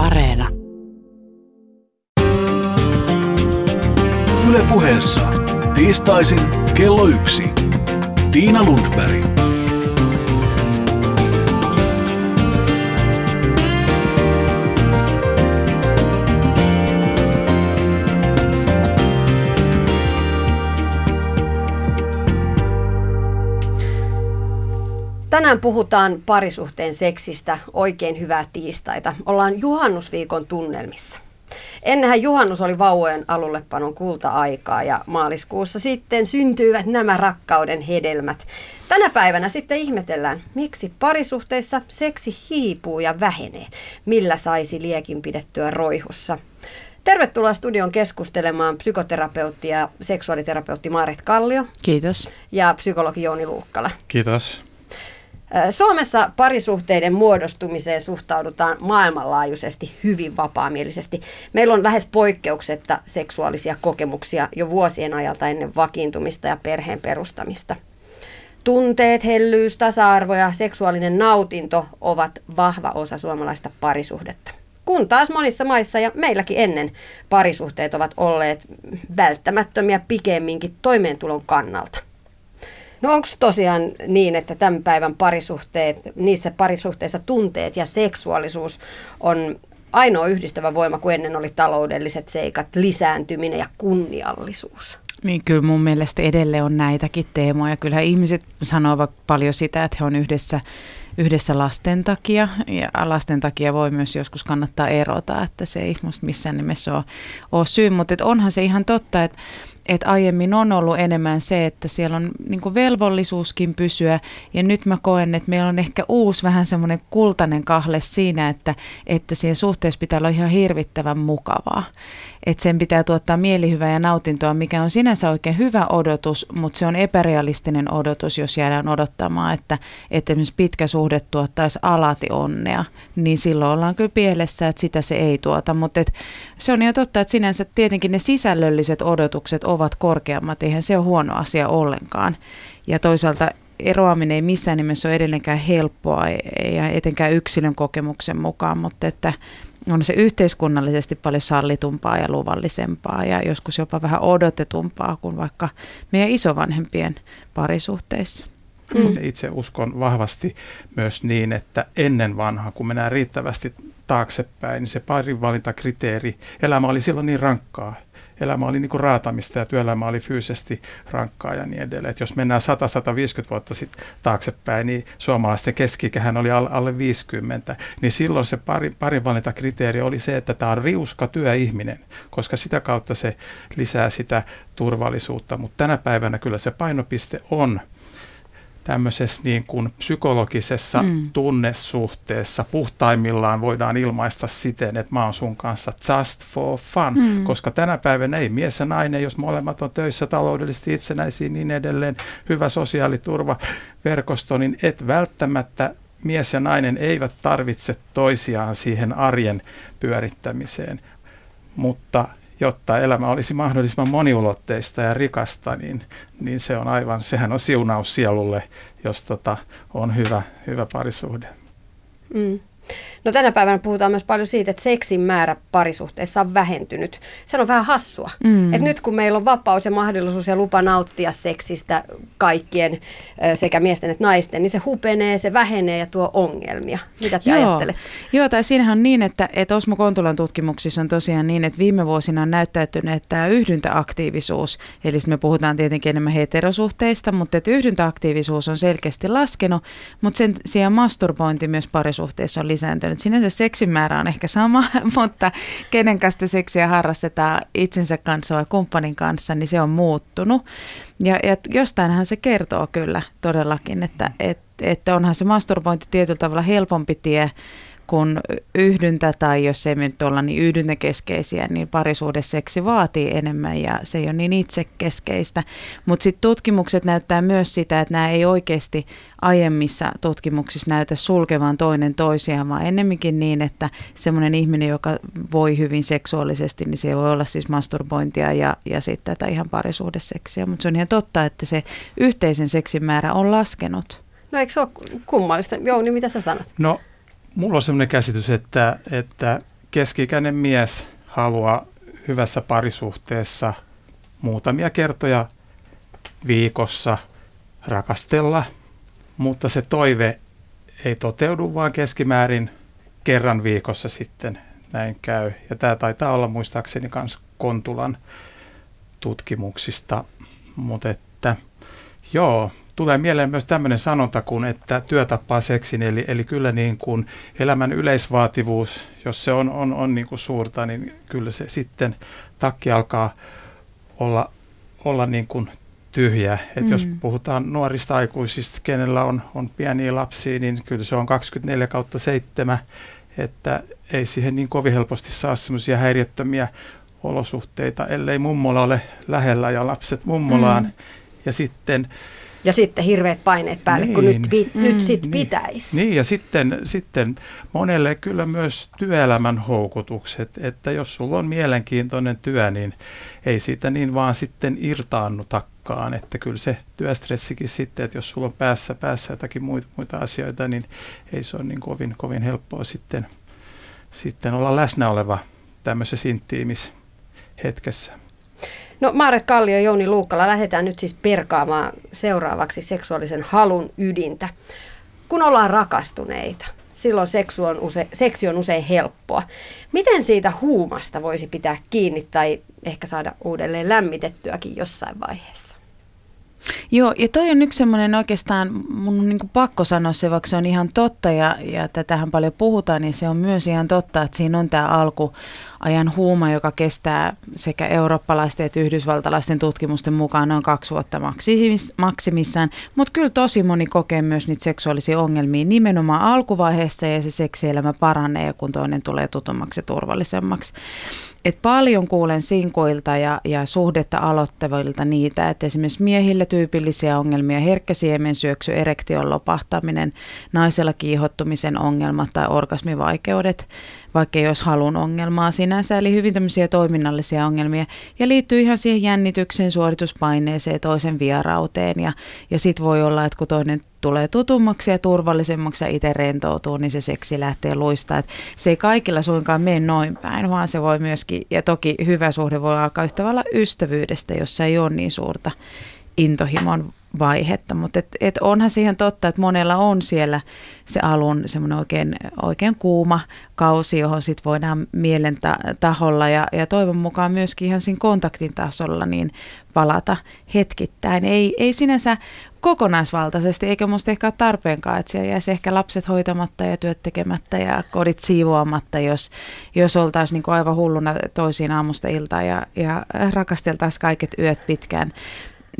Areena. Yle puheessa. Tiistaisin kello yksi. Tiina Lundberg. Tänään puhutaan parisuhteen seksistä. Oikein hyvää tiistaita. Ollaan juhannusviikon tunnelmissa. Ennenhän juhannus oli vauvojen alullepanon kulta-aikaa ja maaliskuussa sitten syntyivät nämä rakkauden hedelmät. Tänä päivänä sitten ihmetellään, miksi parisuhteissa seksi hiipuu ja vähenee. Millä saisi liekin pidettyä roihussa? Tervetuloa studion keskustelemaan psykoterapeutti ja seksuaaliterapeutti Maaret Kallio. Kiitos. Ja psykologi Jouni Luukkala. Kiitos. Suomessa parisuhteiden muodostumiseen suhtaudutaan maailmanlaajuisesti hyvin vapaamielisesti. Meillä on lähes poikkeuksetta seksuaalisia kokemuksia jo vuosien ajalta ennen vakiintumista ja perheen perustamista. Tunteet, hellyys, tasa-arvo ja seksuaalinen nautinto ovat vahva osa suomalaista parisuhdetta. Kun taas monissa maissa ja meilläkin ennen parisuhteet ovat olleet välttämättömiä pikemminkin toimeentulon kannalta. No onko tosiaan niin, että tämän päivän parisuhteet, niissä parisuhteissa tunteet ja seksuaalisuus on ainoa yhdistävä voima, kun ennen oli taloudelliset seikat, lisääntyminen ja kunniallisuus? Niin kyllä mun mielestä edelleen on näitäkin teemoja. Kyllähän ihmiset sanovat paljon sitä, että he on yhdessä, yhdessä lasten takia. Ja lasten takia voi myös joskus kannattaa erota, että se ei musta missään nimessä ole, ole syy. Mutta onhan se ihan totta, että että aiemmin on ollut enemmän se, että siellä on niin velvollisuuskin pysyä ja nyt mä koen, että meillä on ehkä uusi vähän semmoinen kultainen kahle siinä, että, että siihen suhteessa pitää olla ihan hirvittävän mukavaa. Että sen pitää tuottaa mielihyvää ja nautintoa, mikä on sinänsä oikein hyvä odotus, mutta se on epärealistinen odotus, jos jäädään odottamaan, että, että esimerkiksi pitkä suhde tuottaisi alati onnea, niin silloin ollaan kyllä pielessä, että sitä se ei tuota. Mutta se on ihan totta, että sinänsä tietenkin ne sisällölliset odotukset ovat korkeammat, eihän se ole huono asia ollenkaan. Ja toisaalta eroaminen ei missään nimessä ole edelleenkään helppoa, ja etenkään yksilön kokemuksen mukaan, mutta että on se yhteiskunnallisesti paljon sallitumpaa ja luvallisempaa ja joskus jopa vähän odotetumpaa kuin vaikka meidän isovanhempien parisuhteissa. Mm. Itse uskon vahvasti myös niin, että ennen vanhaa, kun mennään riittävästi taaksepäin, niin se parinvalintakriteeri, elämä oli silloin niin rankkaa. Elämä oli niin kuin raatamista ja työelämä oli fyysisesti rankkaa ja niin edelleen. Et jos mennään 100-150 vuotta sitten taaksepäin, niin suomalaisten keskikähän oli alle 50, niin silloin se pari, parinvalintakriteeri oli se, että tämä on riuska työihminen, koska sitä kautta se lisää sitä turvallisuutta. Mutta tänä päivänä kyllä se painopiste on – tämmöisessä niin kuin psykologisessa mm. tunnesuhteessa puhtaimmillaan voidaan ilmaista siten, että mä oon sun kanssa just for fun, mm. koska tänä päivänä ei mies ja nainen, jos molemmat on töissä taloudellisesti itsenäisiä niin edelleen, hyvä sosiaaliturva, verkosto, niin et välttämättä mies ja nainen eivät tarvitse toisiaan siihen arjen pyörittämiseen, mutta jotta elämä olisi mahdollisimman moniulotteista ja rikasta, niin, niin se on aivan, sehän on siunaus sielulle, jos tota, on hyvä, hyvä parisuhde. Mm. No tänä päivänä puhutaan myös paljon siitä, että seksin määrä parisuhteessa on vähentynyt. Se on vähän hassua. Mm. Et nyt kun meillä on vapaus ja mahdollisuus ja lupa nauttia seksistä kaikkien sekä miesten että naisten, niin se hupenee, se vähenee ja tuo ongelmia. Mitä te Joo. ajattelet? Joo, tai siinähän on niin, että, että Osmo Kontulan tutkimuksissa on tosiaan niin, että viime vuosina on näyttäytynyt, että tämä yhdyntäaktiivisuus, eli me puhutaan tietenkin enemmän heterosuhteista, mutta että yhdyntäaktiivisuus on selkeästi laskenut, mutta sen sijaan masturbointi myös parisuhteessa on lisääntynyt että sinänsä seksin määrä on ehkä sama, mutta kenen kanssa seksiä harrastetaan itsensä kanssa vai kumppanin kanssa, niin se on muuttunut. Ja, ja jostainhan se kertoo kyllä todellakin, että, että, että onhan se masturbointi tietyllä tavalla helpompi tie kun yhdyntä tai jos ei nyt olla niin yhdyntäkeskeisiä, niin parisuudeseksi vaatii enemmän ja se ei ole niin itsekeskeistä. Mutta sitten tutkimukset näyttää myös sitä, että nämä ei oikeasti aiemmissa tutkimuksissa näytä sulkevan toinen toisiaan, vaan ennemminkin niin, että semmoinen ihminen, joka voi hyvin seksuaalisesti, niin se voi olla siis masturbointia ja, ja sitten tätä ihan parisuudeseksiä. Mutta se on ihan totta, että se yhteisen seksin määrä on laskenut. No eikö se ole kummallista? Jouni, mitä sä sanot? No mulla on sellainen käsitys, että, että keskikäinen mies haluaa hyvässä parisuhteessa muutamia kertoja viikossa rakastella, mutta se toive ei toteudu, vaan keskimäärin kerran viikossa sitten näin käy. Ja tämä taitaa olla muistaakseni myös Kontulan tutkimuksista, mutta että joo, tulee mieleen myös tämmöinen sanonta kuin, että työ tappaa seksin, eli, eli kyllä niin kuin elämän yleisvaativuus, jos se on, on, on niin kuin suurta, niin kyllä se sitten takki alkaa olla, olla niin kuin tyhjä. Et mm. Jos puhutaan nuorista aikuisista, kenellä on, on pieniä lapsia, niin kyllä se on 24 kautta 7, että ei siihen niin kovin helposti saa semmoisia häiriöttömiä olosuhteita, ellei mummola ole lähellä ja lapset mummolaan. Mm. Ja sitten ja sitten hirveät paineet päälle, niin. kun nyt, pi, mm, nyt sit niin. pitäisi. Niin, ja sitten, sitten monelle kyllä myös työelämän houkutukset, että jos sulla on mielenkiintoinen työ, niin ei siitä niin vaan sitten irtaannutakaan, että kyllä se työstressikin sitten, että jos sulla on päässä, päässä jotakin muita, muita asioita, niin ei se ole niin kovin, kovin helppoa sitten, sitten olla läsnä oleva tämmöisessä intiimissä hetkessä. No Maaret Kallio ja Jouni Luukkala, lähdetään nyt siis perkaamaan seuraavaksi seksuaalisen halun ydintä. Kun ollaan rakastuneita, silloin seksu on use, seksi on usein helppoa. Miten siitä huumasta voisi pitää kiinni tai ehkä saada uudelleen lämmitettyäkin jossain vaiheessa? Joo, ja toi on yksi semmoinen oikeastaan, mun on niin pakko sanoa se, vaikka se on ihan totta ja, ja tätähän paljon puhutaan, niin se on myös ihan totta, että siinä on tämä alkuajan huuma, joka kestää sekä eurooppalaisten että yhdysvaltalaisten tutkimusten mukaan noin kaksi vuotta maksimis, maksimissaan, mutta kyllä tosi moni kokee myös niitä seksuaalisia ongelmia nimenomaan alkuvaiheessa ja se seksielämä paranee, kun toinen tulee tutummaksi ja turvallisemmaksi. Et paljon kuulen sinkoilta ja, ja suhdetta aloittavilta niitä, että esimerkiksi miehille tyypillisiä ongelmia, herkkä siemensyöksy, erektion lopahtaminen, naisella kiihottumisen ongelmat tai orgasmivaikeudet, vaikka ei olisi halun ongelmaa sinänsä, eli hyvin tämmöisiä toiminnallisia ongelmia, ja liittyy ihan siihen jännitykseen, suorituspaineeseen, toisen vierauteen, ja, ja sitten voi olla, että kun toinen tulee tutummaksi ja turvallisemmaksi ja itse rentoutuu, niin se seksi lähtee luistaa. Et se ei kaikilla suinkaan mene noin päin, vaan se voi myöskin, ja toki hyvä suhde voi alkaa yhtä tavalla ystävyydestä, jossa ei ole niin suurta intohimon vaihetta, mutta et, et onhan siihen totta, että monella on siellä se alun semmoinen oikein, oikein kuuma kausi, johon sitten voidaan mielen taholla ja, ja toivon mukaan myöskin ihan siinä kontaktin tasolla niin palata hetkittäin. Ei, ei sinänsä kokonaisvaltaisesti, eikä musta ehkä ole tarpeenkaan, että siellä jäisi ehkä lapset hoitamatta ja työt tekemättä ja kodit siivoamatta, jos, jos oltaisiin niin aivan hulluna toisiin aamusta iltaan ja, ja rakasteltaisiin kaiket yöt pitkään.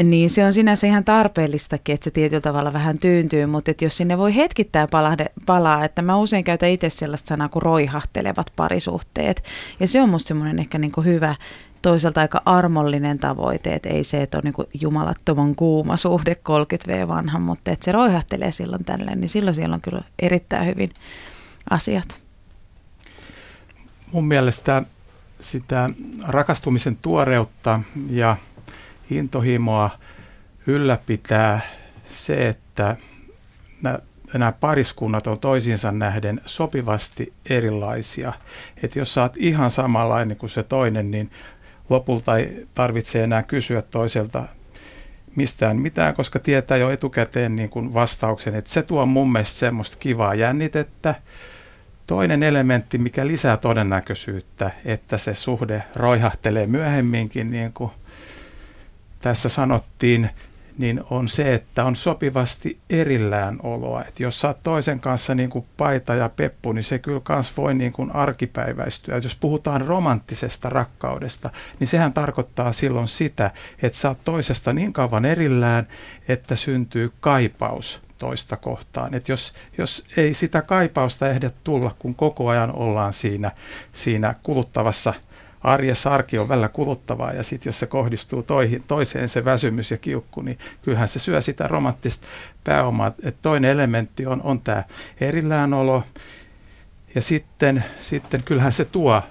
Niin se on sinänsä ihan tarpeellistakin, että se tietyllä tavalla vähän tyyntyy, mutta että jos sinne voi hetkittäin palahde, palaa, että mä usein käytän itse sellaista sanaa kuin roihahtelevat parisuhteet. Ja se on musta semmoinen ehkä niin kuin hyvä, toisaalta aika armollinen tavoite, että ei se, että on niin jumalattoman kuuma suhde 30V vanha, mutta että se roihahtelee silloin tälleen, niin silloin siellä on kyllä erittäin hyvin asiat. Mun mielestä sitä rakastumisen tuoreutta ja intohimoa ylläpitää se, että nämä pariskunnat on toisiinsa nähden sopivasti erilaisia. Että jos oot ihan samanlainen kuin se toinen, niin lopulta ei tarvitse enää kysyä toiselta mistään mitään, koska tietää jo etukäteen niin kuin vastauksen, että se tuo mun mielestä semmoista kivaa jännitettä. Toinen elementti, mikä lisää todennäköisyyttä, että se suhde roihahtelee myöhemminkin, niin kuin tässä sanottiin, niin on se, että on sopivasti erillään oloa. Et jos oot toisen kanssa niin kuin paita ja peppu, niin se kyllä kans voi niin kuin arkipäiväistyä. Et jos puhutaan romanttisesta rakkaudesta, niin sehän tarkoittaa silloin sitä, että oot toisesta niin kauan erillään, että syntyy kaipaus toista kohtaan. Et jos, jos ei sitä kaipausta ehdi tulla, kun koko ajan ollaan siinä, siinä kuluttavassa – arjessa arki on välillä kuluttavaa ja sitten jos se kohdistuu toihin, toiseen se väsymys ja kiukku, niin kyllähän se syö sitä romanttista pääomaa. Et toinen elementti on, on tämä erilläänolo ja sitten, sitten kyllähän se tuo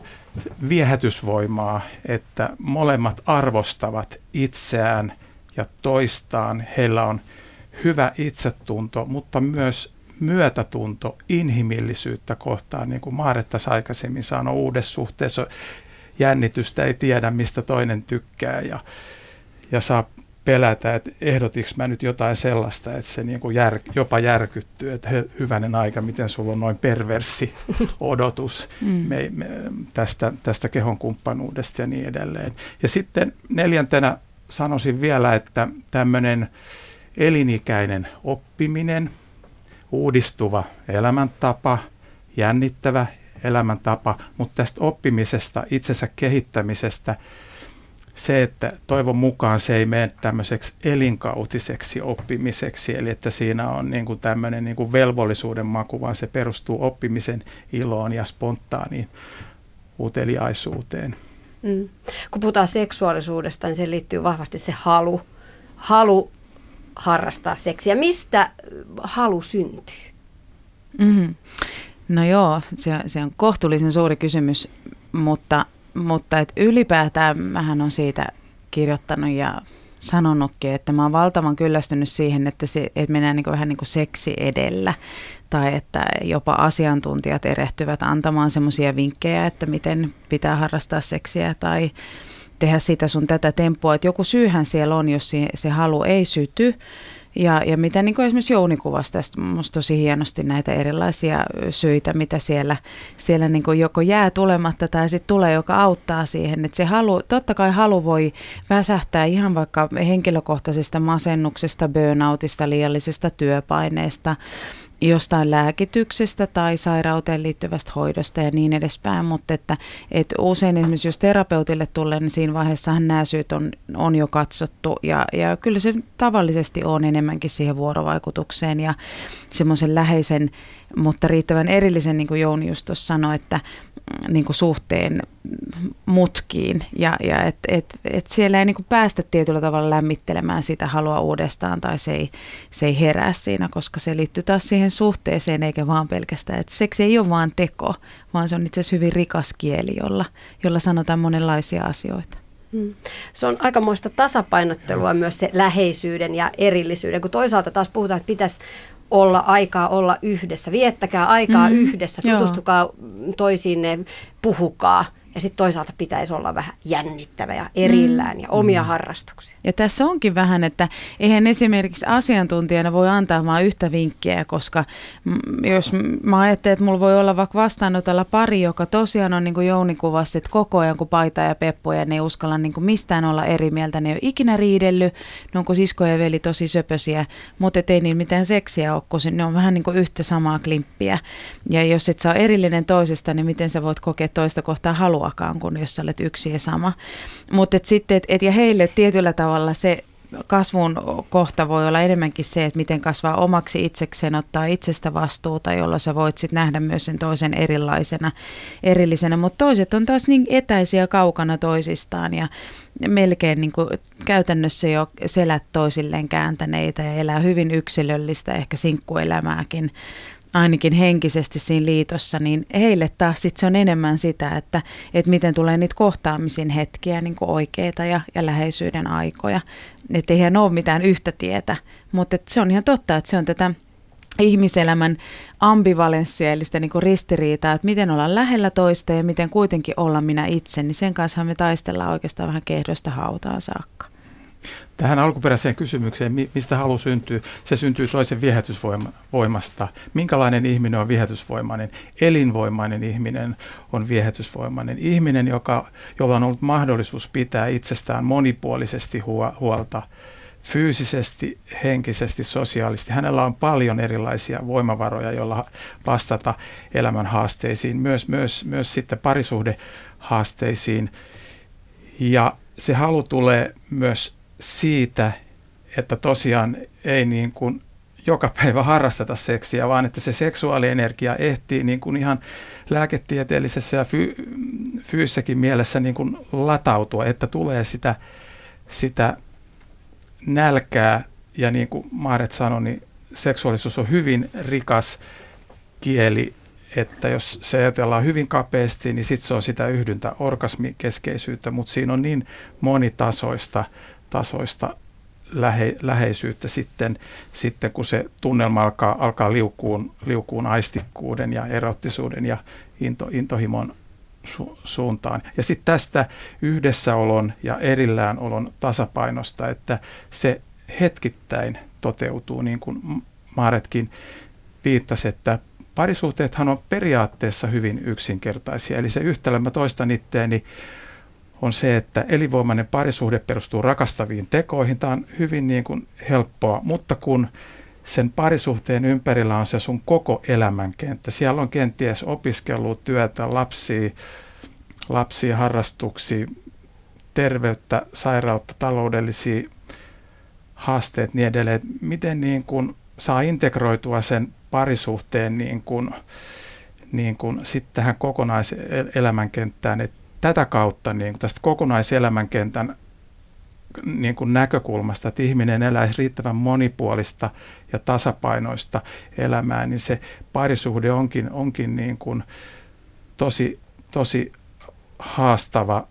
viehätysvoimaa, että molemmat arvostavat itseään ja toistaan. Heillä on hyvä itsetunto, mutta myös myötätunto inhimillisyyttä kohtaan, niin kuin Maarettas aikaisemmin sanoi, uudessa suhteessa jännitystä, ei tiedä mistä toinen tykkää ja, ja saa pelätä, että ehdotiks mä nyt jotain sellaista, että se niin kuin jär, jopa järkyttyy, että he, hyvänen aika, miten sulla on noin perversi odotus mm. me, me, tästä, tästä kehon kumppanuudesta ja niin edelleen. Ja sitten neljäntenä sanoisin vielä, että tämmöinen elinikäinen oppiminen, uudistuva elämäntapa, jännittävä elämäntapa, mutta tästä oppimisesta, itsensä kehittämisestä – se, että toivon mukaan se ei mene tämmöiseksi elinkautiseksi oppimiseksi, eli että siinä on niin kuin tämmöinen niin kuin velvollisuuden maku, vaan se perustuu oppimisen iloon ja spontaaniin uteliaisuuteen. Mm. Kun puhutaan seksuaalisuudesta, niin se liittyy vahvasti se halu, halu harrastaa seksiä. Mistä halu syntyy? Mm-hmm. No joo, se, se on kohtuullisen suuri kysymys, mutta mutta et ylipäätään mähän on siitä kirjoittanut ja sanonutkin, että mä oon valtavan kyllästynyt siihen, että, se, että mennään niin vähän niin kuin seksi edellä. Tai että jopa asiantuntijat erehtyvät antamaan semmoisia vinkkejä, että miten pitää harrastaa seksiä tai tehdä sitä sun tätä temppua. Että joku syyhän siellä on, jos se, se halu ei syty. Ja, ja mitä niin esimerkiksi Jouni kuvasi tästä minusta tosi hienosti näitä erilaisia syitä, mitä siellä, siellä niin joko jää tulematta tai sitten tulee, joka auttaa siihen. Että se halu, totta kai halu voi väsähtää ihan vaikka henkilökohtaisesta masennuksesta, burnoutista, liiallisesta työpaineesta, jostain lääkityksestä tai sairauteen liittyvästä hoidosta ja niin edespäin, mutta että, että usein esimerkiksi jos terapeutille tulee, niin siinä vaiheessahan nämä syyt on, on jo katsottu ja, ja kyllä se tavallisesti on enemmänkin siihen vuorovaikutukseen ja semmoisen läheisen, mutta riittävän erillisen, niin kuin Jouni just tuossa sanoi, että niin kuin suhteen mutkiin ja, ja että et, et siellä ei niin kuin päästä tietyllä tavalla lämmittelemään sitä halua uudestaan tai se ei, se ei herää siinä, koska se liittyy taas siihen suhteeseen eikä vaan pelkästään, että seksi ei ole vaan teko, vaan se on itse asiassa hyvin rikas kieli, jolla, jolla sanotaan monenlaisia asioita. Hmm. Se on aikamoista tasapainottelua myös se läheisyyden ja erillisyyden, kun toisaalta taas puhutaan, että pitäisi olla aikaa olla yhdessä. Viettäkää aikaa mm, yhdessä, tutustukaa joo. toisiinne, puhukaa. Ja sitten toisaalta pitäisi olla vähän jännittävä ja erillään mm. ja omia mm. harrastuksia. Ja tässä onkin vähän, että eihän esimerkiksi asiantuntijana voi antaa vain yhtä vinkkiä, koska jos mä ajattelen, että mulla voi olla vaikka vastaanotella pari, joka tosiaan on niin kuin Jouni kuvasi, että koko ajan kun paita ja peppo ja ne ei uskalla niin kuin mistään olla eri mieltä, ne ei ole ikinä riidellyt, ne onko sisko ja veli tosi söpösiä, mutta ei niillä mitään seksiä ole, kun ne on vähän niin kuin yhtä samaa klimppiä. Ja jos et saa erillinen toisesta, niin miten sä voit kokea toista kohtaa halua haluakaan, kun jos sä olet yksi ja sama. Mutta sitten, et, et, ja heille tietyllä tavalla se kasvun kohta voi olla enemmänkin se, että miten kasvaa omaksi itsekseen, ottaa itsestä vastuuta, jolloin sä voit sitten nähdä myös sen toisen erilaisena, erillisenä. Mutta toiset on taas niin etäisiä kaukana toisistaan ja melkein niin kuin käytännössä jo selät toisilleen kääntäneitä ja elää hyvin yksilöllistä, ehkä sinkkuelämääkin ainakin henkisesti siinä liitossa, niin heille taas sit se on enemmän sitä, että, että miten tulee niitä kohtaamisin hetkiä niin oikeita ja, ja läheisyyden aikoja. Että eihän ole mitään yhtä tietä, mutta se on ihan totta, että se on tätä ihmiselämän ambivalenssia, eli sitä niin kuin ristiriitaa, että miten olla lähellä toista ja miten kuitenkin olla minä itse, niin sen kanssa me taistellaan oikeastaan vähän kehdosta hautaan saakka. Tähän alkuperäiseen kysymykseen, mistä halu syntyy, se syntyy toisen viehätysvoimasta. Minkälainen ihminen on viehätysvoimainen? Elinvoimainen ihminen on viehätysvoimainen. Ihminen, joka, jolla on ollut mahdollisuus pitää itsestään monipuolisesti huolta, fyysisesti, henkisesti, sosiaalisesti. Hänellä on paljon erilaisia voimavaroja, joilla vastata elämän haasteisiin, myös, myös, myös sitten parisuhdehaasteisiin. Ja se halu tulee myös siitä, että tosiaan ei niin kuin joka päivä harrasteta seksiä, vaan että se seksuaalienergia ehtii niin kuin ihan lääketieteellisessä ja fy- fyysissäkin mielessä niin kuin latautua, että tulee sitä, sitä nälkää. Ja niin kuin Maaret sanoi, niin seksuaalisuus on hyvin rikas kieli, että jos se ajatellaan hyvin kapeasti, niin sitten se on sitä yhdyntä orgasmikeskeisyyttä, mutta siinä on niin monitasoista tasoista lähe, läheisyyttä sitten, sitten, kun se tunnelma alkaa, alkaa liukuun, liukuun aistikkuuden ja erottisuuden ja into, intohimon su, suuntaan. Ja sitten tästä yhdessäolon ja erilläänolon tasapainosta, että se hetkittäin toteutuu, niin kuin Maaretkin viittasi, että parisuhteethan on periaatteessa hyvin yksinkertaisia. Eli se yhtälö, mä toistan itteeni, on se, että elinvoimainen parisuhde perustuu rakastaviin tekoihin. Tämä on hyvin niin kuin helppoa, mutta kun sen parisuhteen ympärillä on se sun koko elämänkenttä. Siellä on kenties opiskelua, työtä, lapsia, lapsia harrastuksia, terveyttä, sairautta, taloudellisia haasteet niin edelleen. Miten niin kuin saa integroitua sen parisuhteen niin kuin, niin kuin sitten tähän kokonaiselämänkenttään, että tätä kautta niin tästä kokonaiselämänkentän niin kuin näkökulmasta, että ihminen eläisi riittävän monipuolista ja tasapainoista elämää, niin se parisuhde onkin, onkin niin kuin tosi, tosi haastava,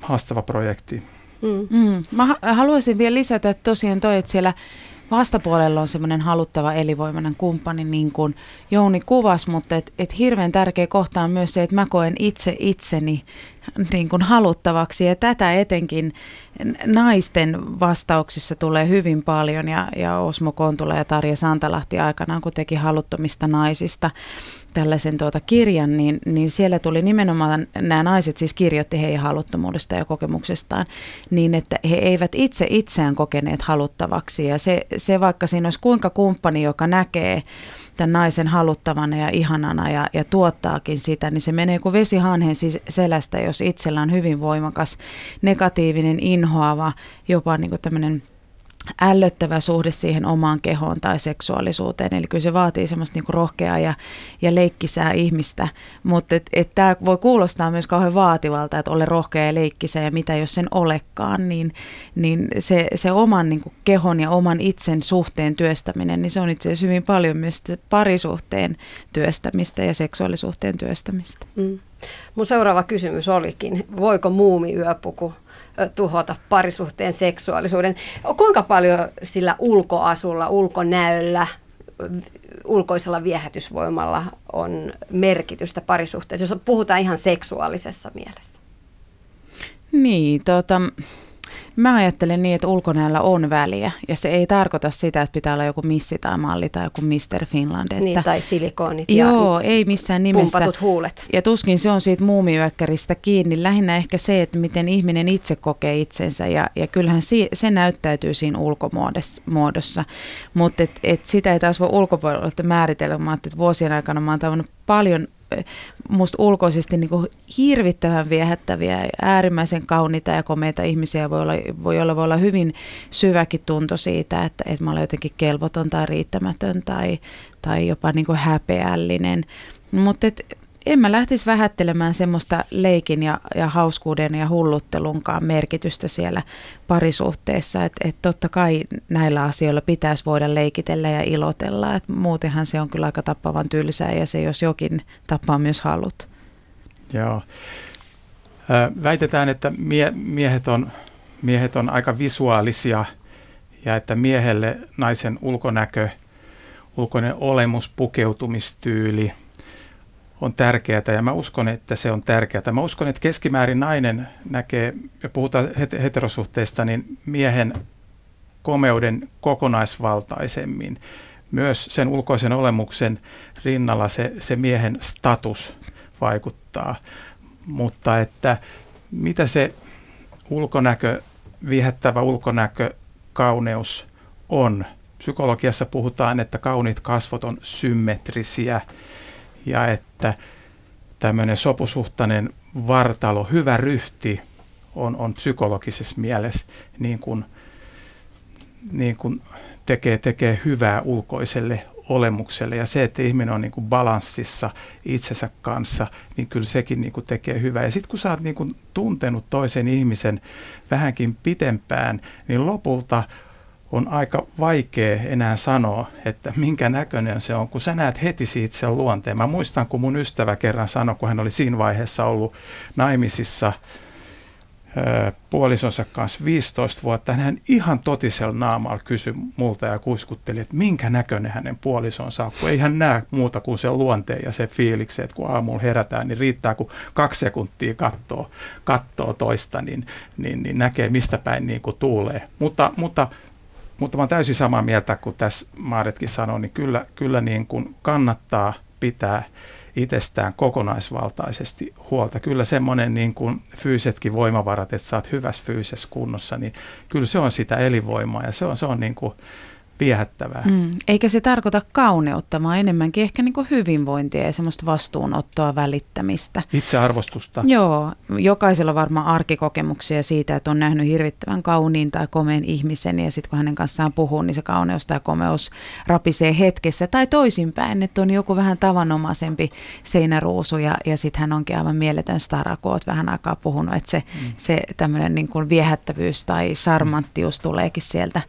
haastava projekti. Mm. Mm. Mä haluaisin vielä lisätä että tosiaan toi, että siellä vastapuolella on semmoinen haluttava elinvoimainen kumppani, niin kuin Jouni kuvas, mutta et, et hirveän tärkeä kohta on myös se, että mä koen itse itseni niin kuin haluttavaksi. Ja tätä etenkin naisten vastauksissa tulee hyvin paljon. Ja, ja Osmo Kontula ja Tarja Santalahti aikanaan, kun teki haluttomista naisista tällaisen tuota kirjan, niin, niin siellä tuli nimenomaan, nämä naiset siis kirjoitti heidän haluttomuudesta ja kokemuksestaan, niin että he eivät itse itseään kokeneet haluttavaksi. Ja se, se vaikka siinä olisi kuinka kumppani, joka näkee tämän naisen haluttavana ja ihanana ja, ja tuottaakin sitä, niin se menee kuin vesi hanhen selästä, jos itsellä on hyvin voimakas negatiivinen, inhoava, jopa niin kuin tämmöinen ällöttävä suhde siihen omaan kehoon tai seksuaalisuuteen. Eli kyllä se vaatii semmoista niinku rohkeaa ja, ja leikkisää ihmistä. Mutta et, et tämä voi kuulostaa myös kauhean vaativalta, että ole rohkea ja leikkisää ja mitä jos sen olekaan, niin, niin se, se oman niinku kehon ja oman itsen suhteen työstäminen, niin se on itse asiassa hyvin paljon myös parisuhteen työstämistä ja seksuaalisuhteen työstämistä. Mm. Mun seuraava kysymys olikin, voiko muumiyöpuku tuhota parisuhteen seksuaalisuuden. Kuinka paljon sillä ulkoasulla, ulkonäöllä, ulkoisella viehätysvoimalla on merkitystä parisuhteessa, jos puhutaan ihan seksuaalisessa mielessä? Niin, tota, Mä ajattelen niin, että ulkonäöllä on väliä ja se ei tarkoita sitä, että pitää olla joku missi tai malli tai joku Mr. Finland. Että, niin, tai silikonit joo, ja ei missään nimessä. pumpatut huulet. Ja tuskin se on siitä muumiyökkäristä kiinni. Lähinnä ehkä se, että miten ihminen itse kokee itsensä ja, ja kyllähän si, se näyttäytyy siinä ulkomuodossa. Mutta et, et sitä ei taas voi ulkopuolella määritellä. Mä että vuosien aikana mä oon tavannut paljon musta ulkoisesti niin kuin hirvittävän viehättäviä, äärimmäisen kauniita ja komeita ihmisiä. Voi olla, voi olla, voi olla hyvin syväkin tunto siitä, että, että mä olen jotenkin kelvoton tai riittämätön tai, tai jopa niin kuin häpeällinen. Mutta en mä lähtisi vähättelemään semmoista leikin ja, ja hauskuuden ja hulluttelunkaan merkitystä siellä parisuhteessa. Että et totta kai näillä asioilla pitäisi voida leikitellä ja ilotella. Et muutenhan se on kyllä aika tappavan tylsää ja se jos jokin tappaa myös halut. Joo. Väitetään, että mie- miehet, on, miehet on aika visuaalisia ja että miehelle naisen ulkonäkö, ulkoinen olemus, pukeutumistyyli – on tärkeää ja mä uskon, että se on tärkeää. Mä uskon, että keskimäärin nainen näkee, ja puhutaan heterosuhteista, niin miehen komeuden kokonaisvaltaisemmin. Myös sen ulkoisen olemuksen rinnalla se, se miehen status vaikuttaa. Mutta että mitä se ulkonäkö, viehättävä ulkonäkö, kauneus on. Psykologiassa puhutaan, että kauniit kasvot on symmetrisiä ja että tämmöinen sopusuhtainen vartalo, hyvä ryhti on, on psykologisessa mielessä niin kuin, niin kuin tekee, tekee hyvää ulkoiselle olemukselle ja se, että ihminen on niin kuin balanssissa itsensä kanssa, niin kyllä sekin niin kuin tekee hyvää. Ja sitten kun sä oot niin kuin tuntenut toisen ihmisen vähänkin pitempään, niin lopulta on aika vaikea enää sanoa, että minkä näköinen se on, kun sä näet heti siitä sen luonteen. Mä muistan, kun mun ystävä kerran sanoi, kun hän oli siinä vaiheessa ollut naimisissa puolisonsa kanssa 15 vuotta. Hän ihan totisella naamalla kysyi multa ja kuiskutteli, että minkä näköinen hänen puolisonsa on, kun ei hän näe muuta kuin se luonteen ja se fiiliksi, että kun aamulla herätään, niin riittää, kun kaksi sekuntia katsoo, katsoo toista, niin, niin, niin näkee mistä päin niin kuin tuulee. Mutta, mutta mutta mä olen täysin samaa mieltä kuin tässä Maaretkin sanoi, niin kyllä, kyllä niin kuin kannattaa pitää itsestään kokonaisvaltaisesti huolta. Kyllä semmoinen niin kuin fyysetkin voimavarat, että sä oot hyvässä fyysisessä kunnossa, niin kyllä se on sitä elinvoimaa ja se on, se on niin kuin viehättävää. Mm. Eikä se tarkoita kauneutta, vaan enemmänkin ehkä niin hyvinvointia ja semmoista vastuunottoa, välittämistä. Itsearvostusta. Joo, jokaisella on varmaan arkikokemuksia siitä, että on nähnyt hirvittävän kauniin tai komeen ihmisen ja sitten kun hänen kanssaan puhuu, niin se kauneus tai komeus rapisee hetkessä. Tai toisinpäin, että on joku vähän tavanomaisempi seinäruusu ja, ja sitten hän onkin aivan mieletön stara, kun vähän aikaa puhunut, että se, mm. se tämmöinen niin viehättävyys tai charmanttius tuleekin sieltä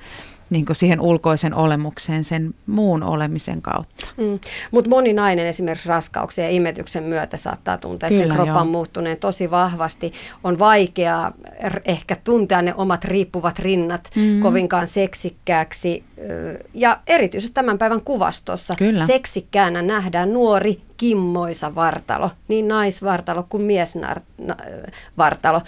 niin siihen ulkoisen olemukseen sen muun olemisen kautta. Mm. Mutta moni nainen esimerkiksi raskauksen ja imetyksen myötä saattaa tuntea Kyllä, sen kroppan joo. muuttuneen tosi vahvasti. On vaikeaa ehkä tuntea ne omat riippuvat rinnat mm. kovinkaan seksikkääksi. Ja erityisesti tämän päivän kuvastossa Kyllä. seksikkäänä nähdään nuori kimmoisa vartalo, niin naisvartalo kuin miesvartalo.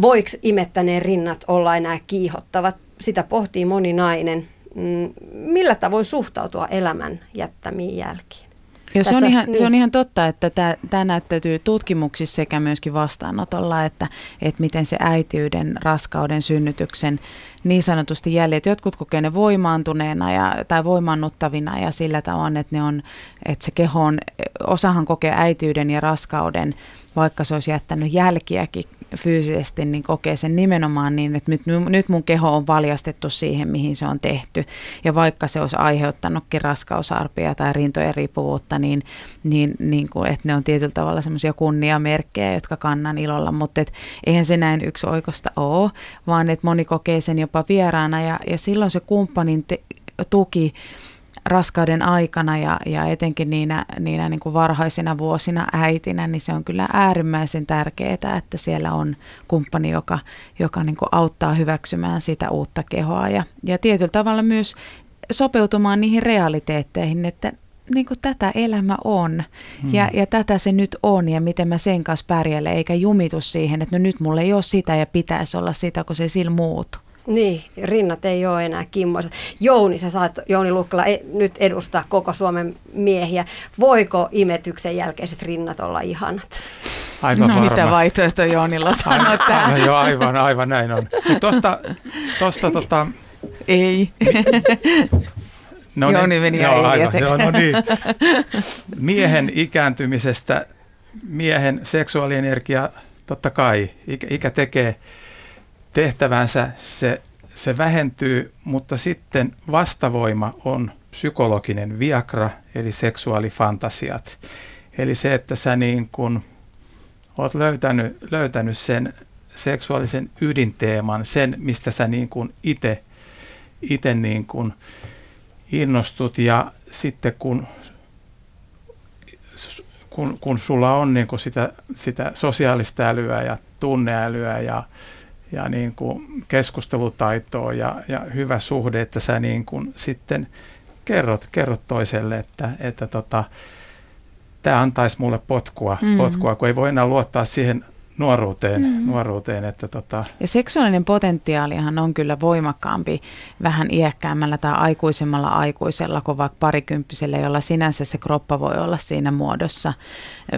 Voiko imettäneen rinnat olla enää kiihottavat? Sitä pohtii moni nainen. Mm, millä tavoin suhtautua elämän jättämiin jälkiin? Ja se, on ihan, niin. se on ihan totta, että tämä näyttäytyy tutkimuksissa sekä myöskin vastaanotolla, että, että miten se äitiyden, raskauden, synnytyksen niin sanotusti jäljet, jotkut kokee ne voimaantuneena ja, tai voimaannuttavina ja sillä tavalla, että, ne on, että se keho on, osahan kokee äitiyden ja raskauden, vaikka se olisi jättänyt jälkiäkin fyysisesti, niin kokee sen nimenomaan niin, että nyt, nyt mun keho on valjastettu siihen, mihin se on tehty. Ja vaikka se olisi aiheuttanutkin raskausarpia tai rintojen riippuvuutta, niin, niin, niin kuin, että ne on tietyllä tavalla semmoisia kunniamerkkejä, jotka kannan ilolla. Mutta et, eihän se näin yksi oikosta ole, vaan että moni kokee sen jopa vieraana ja, ja silloin se kumppanin te, tuki raskauden aikana ja, ja etenkin niinä, niinä niin kuin varhaisina vuosina äitinä, niin se on kyllä äärimmäisen tärkeää, että siellä on kumppani, joka, joka niin kuin auttaa hyväksymään sitä uutta kehoa ja, ja tietyllä tavalla myös sopeutumaan niihin realiteetteihin, että niin kuin tätä elämä on hmm. ja, ja tätä se nyt on ja miten mä sen kanssa pärjälen, eikä jumitu siihen, että no nyt mulla ei ole sitä ja pitäisi olla sitä, kun se sillä muutu. Niin, rinnat ei ole enää kimmoiset. Jouni, sä saat Jouni Lukkala e- nyt edustaa koko Suomen miehiä. Voiko imetyksen jälkeiset rinnat olla ihanat? Aivan no, varma. mitä vaihtoehto Joonilla sanoo aivan, joo, aivan, aivan näin on. Tuosta, tosta, tota... Ei. No Jouni niin, meni joo, aivan, joo, no niin. Miehen ikääntymisestä, miehen seksuaalienergia, totta kai, ikä, ikä tekee tehtävänsä, se, se vähentyy, mutta sitten vastavoima on psykologinen viakra, eli seksuaalifantasiat. Eli se, että sä niin kun oot löytänyt, löytänyt sen seksuaalisen ydinteeman, sen, mistä sä niin kun ite, ite niin kun innostut ja sitten kun kun, kun sulla on niin kuin sitä, sitä sosiaalista älyä ja tunneälyä ja, ja niin kuin keskustelutaitoa ja, ja hyvä suhde, että sä niin kuin sitten kerrot, kerrot toiselle, että, että tota, tämä antaisi mulle potkua, mm. potkua, kun ei voi enää luottaa siihen nuoruuteen, mm. nuoruuteen että tota. Ja seksuaalinen potentiaalihan on kyllä voimakkaampi vähän iäkkäämmällä tai aikuisemmalla aikuisella kuin vaikka parikymppisellä, jolla sinänsä se kroppa voi olla siinä muodossa,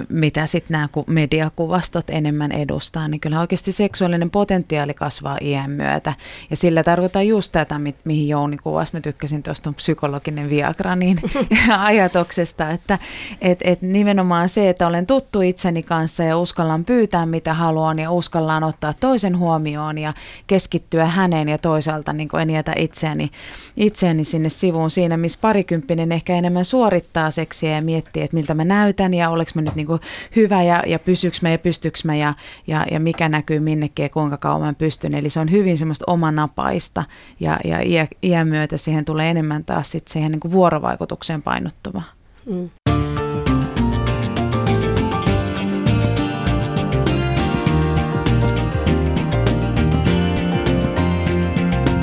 mitä sitten nämä mediakuvastot enemmän edustaa, niin kyllä oikeasti seksuaalinen potentiaali kasvaa iän myötä. Ja sillä tarkoittaa just tätä, mi- mihin Jouni kuvasi. Mä tykkäsin tuosta psykologinen Viagra niin ajatuksesta, että et, et nimenomaan se, että olen tuttu itseni kanssa ja uskallan pyytää mitä haluan ja uskallaan ottaa toisen huomioon ja keskittyä häneen ja toisaalta niin en jätä itseäni, itseäni sinne sivuun siinä, missä parikymppinen ehkä enemmän suorittaa seksiä ja miettii, että miltä mä näytän ja oleks mä nyt niin hyvä ja, ja pysyks mä ja pystyks mä ja, ja, ja mikä näkyy minnekin ja kuinka kauan mä pystyn. Eli se on hyvin semmoista omanapaista ja, ja iä, iän myötä siihen tulee enemmän taas sit siihen niin vuorovaikutukseen painottuva. Mm.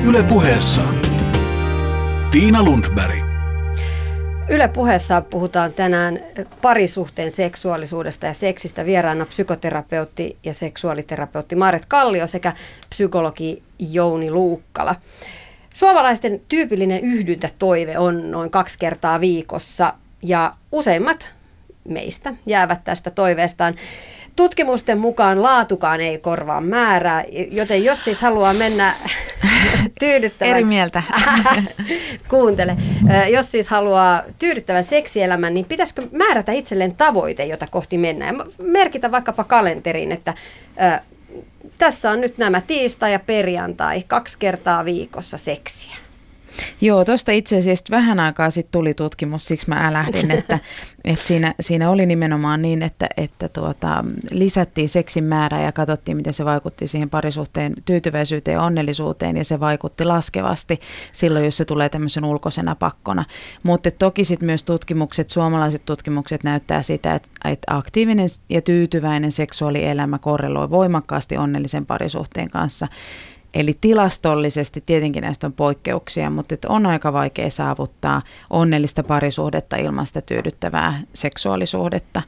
Ylepuheessa Tiina Lundberg. Yle puheessa puhutaan tänään parisuhteen seksuaalisuudesta ja seksistä. Vieraana psykoterapeutti ja seksuaaliterapeutti Maaret Kallio sekä psykologi Jouni Luukkala. Suomalaisten tyypillinen yhdyntätoive on noin kaksi kertaa viikossa ja useimmat meistä jäävät tästä toiveestaan. Tutkimusten mukaan laatukaan ei korvaa määrää, joten jos siis haluaa mennä tyydyttävän... Eri mieltä. Kuuntele. Jos siis haluaa tyydyttävän seksielämän, niin pitäisikö määrätä itselleen tavoite, jota kohti mennään? Merkitä vaikkapa kalenteriin, että tässä on nyt nämä tiistai ja perjantai, kaksi kertaa viikossa seksiä. Joo, tuosta itse asiassa vähän aikaa sitten tuli tutkimus, siksi mä älähdin, että, että siinä, siinä oli nimenomaan niin, että, että tuota, lisättiin seksin määrää ja katsottiin, miten se vaikutti siihen parisuhteen tyytyväisyyteen ja onnellisuuteen ja se vaikutti laskevasti silloin, jos se tulee tämmöisen ulkoisena pakkona. Mutta toki sitten myös tutkimukset, suomalaiset tutkimukset näyttää sitä, että, että aktiivinen ja tyytyväinen seksuaalielämä korreloi voimakkaasti onnellisen parisuhteen kanssa. Eli tilastollisesti tietenkin näistä on poikkeuksia, mutta on aika vaikea saavuttaa onnellista parisuhdetta ilman sitä tyydyttävää seksuaalisuudetta.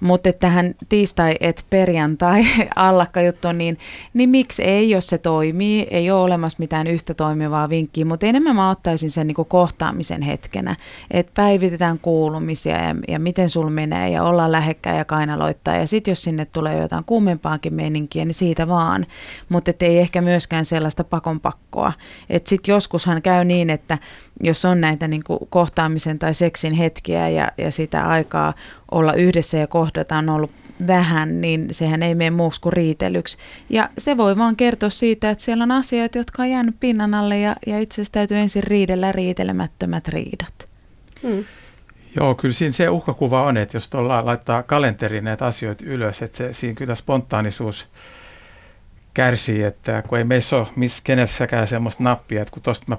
Mutta tähän tiistai- et perjantai allakka juttu, niin, niin miksi ei, jos se toimii? Ei ole olemassa mitään yhtä toimivaa vinkkiä, mutta enemmän mä ottaisin sen niin kohtaamisen hetkenä, että päivitetään kuulumisia ja, ja miten sul menee ja ollaan lähekkäin ja kainaloittaa. Ja sitten jos sinne tulee jotain kuumempaakin meininkiä, niin siitä vaan. Mutta ei ehkä myöskään sellaista pakonpakkoa. Että sitten joskushan käy niin, että jos on näitä niin kohtaamisen tai seksin hetkiä ja, ja sitä aikaa olla yhdessä ja kohdata on ollut vähän, niin sehän ei mene muuksi kuin riitelyksi. Ja se voi vaan kertoa siitä, että siellä on asioita, jotka on jäänyt pinnan alle ja, ja itse asiassa täytyy ensin riidellä riitelemättömät riidat. Hmm. Joo, kyllä siinä se uhkakuva on, että jos tuolla laittaa kalenteriin näitä asioita ylös, että se, siinä kyllä spontaanisuus kärsii, että kun ei meissä ole missä kenessäkään semmoista nappia, että kun tuosta mä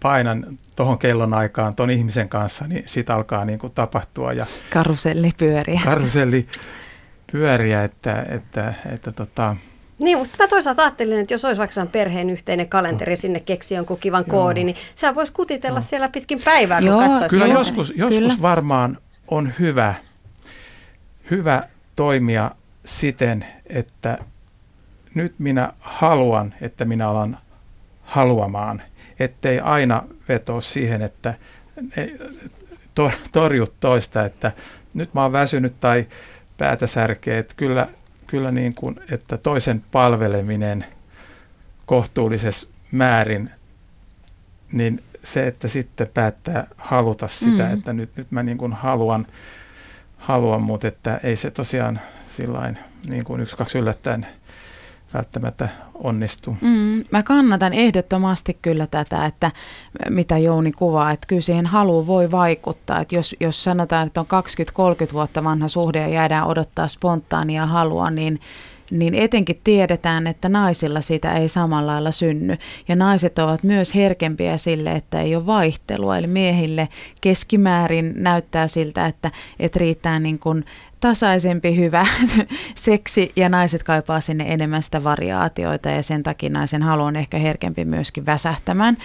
painan tuohon kellon aikaan tuon ihmisen kanssa, niin siitä alkaa niin kuin tapahtua. Ja karuselli pyöriä. Karuselli pyöriä, että, että, että tota, niin, mutta mä toisaalta ajattelin, että jos olisi vaikka perheen yhteinen kalenteri, sinne keksi jonkun kivan Joo. koodin, niin sä vois kutitella Joo. siellä pitkin päivää, kun Joo, Kyllä joskus, joskus kyllä. varmaan on hyvä, hyvä toimia siten, että nyt minä haluan, että minä alan haluamaan, ettei aina vetoa siihen, että torjut toista, että nyt mä oon väsynyt tai päätä särkee, että kyllä, kyllä niin kuin, että toisen palveleminen kohtuullisessa määrin, niin se, että sitten päättää haluta sitä, mm. että nyt, nyt mä niin kuin haluan, haluan, mutta että ei se tosiaan sillain niin kuin yksi, kaksi yllättäen välttämättä onnistu. Mm, mä kannatan ehdottomasti kyllä tätä, että mitä Jouni kuvaa, että kyllä siihen halu voi vaikuttaa. Että jos, jos sanotaan, että on 20-30 vuotta vanha suhde ja jäädään odottaa spontaania halua, niin niin etenkin tiedetään, että naisilla sitä ei samalla lailla synny. Ja naiset ovat myös herkempiä sille, että ei ole vaihtelua. Eli miehille keskimäärin näyttää siltä, että, että riittää niin kuin tasaisempi, hyvä seksi ja naiset kaipaa sinne enemmän sitä variaatioita ja sen takia naisen halu on ehkä herkempi myöskin väsähtämään.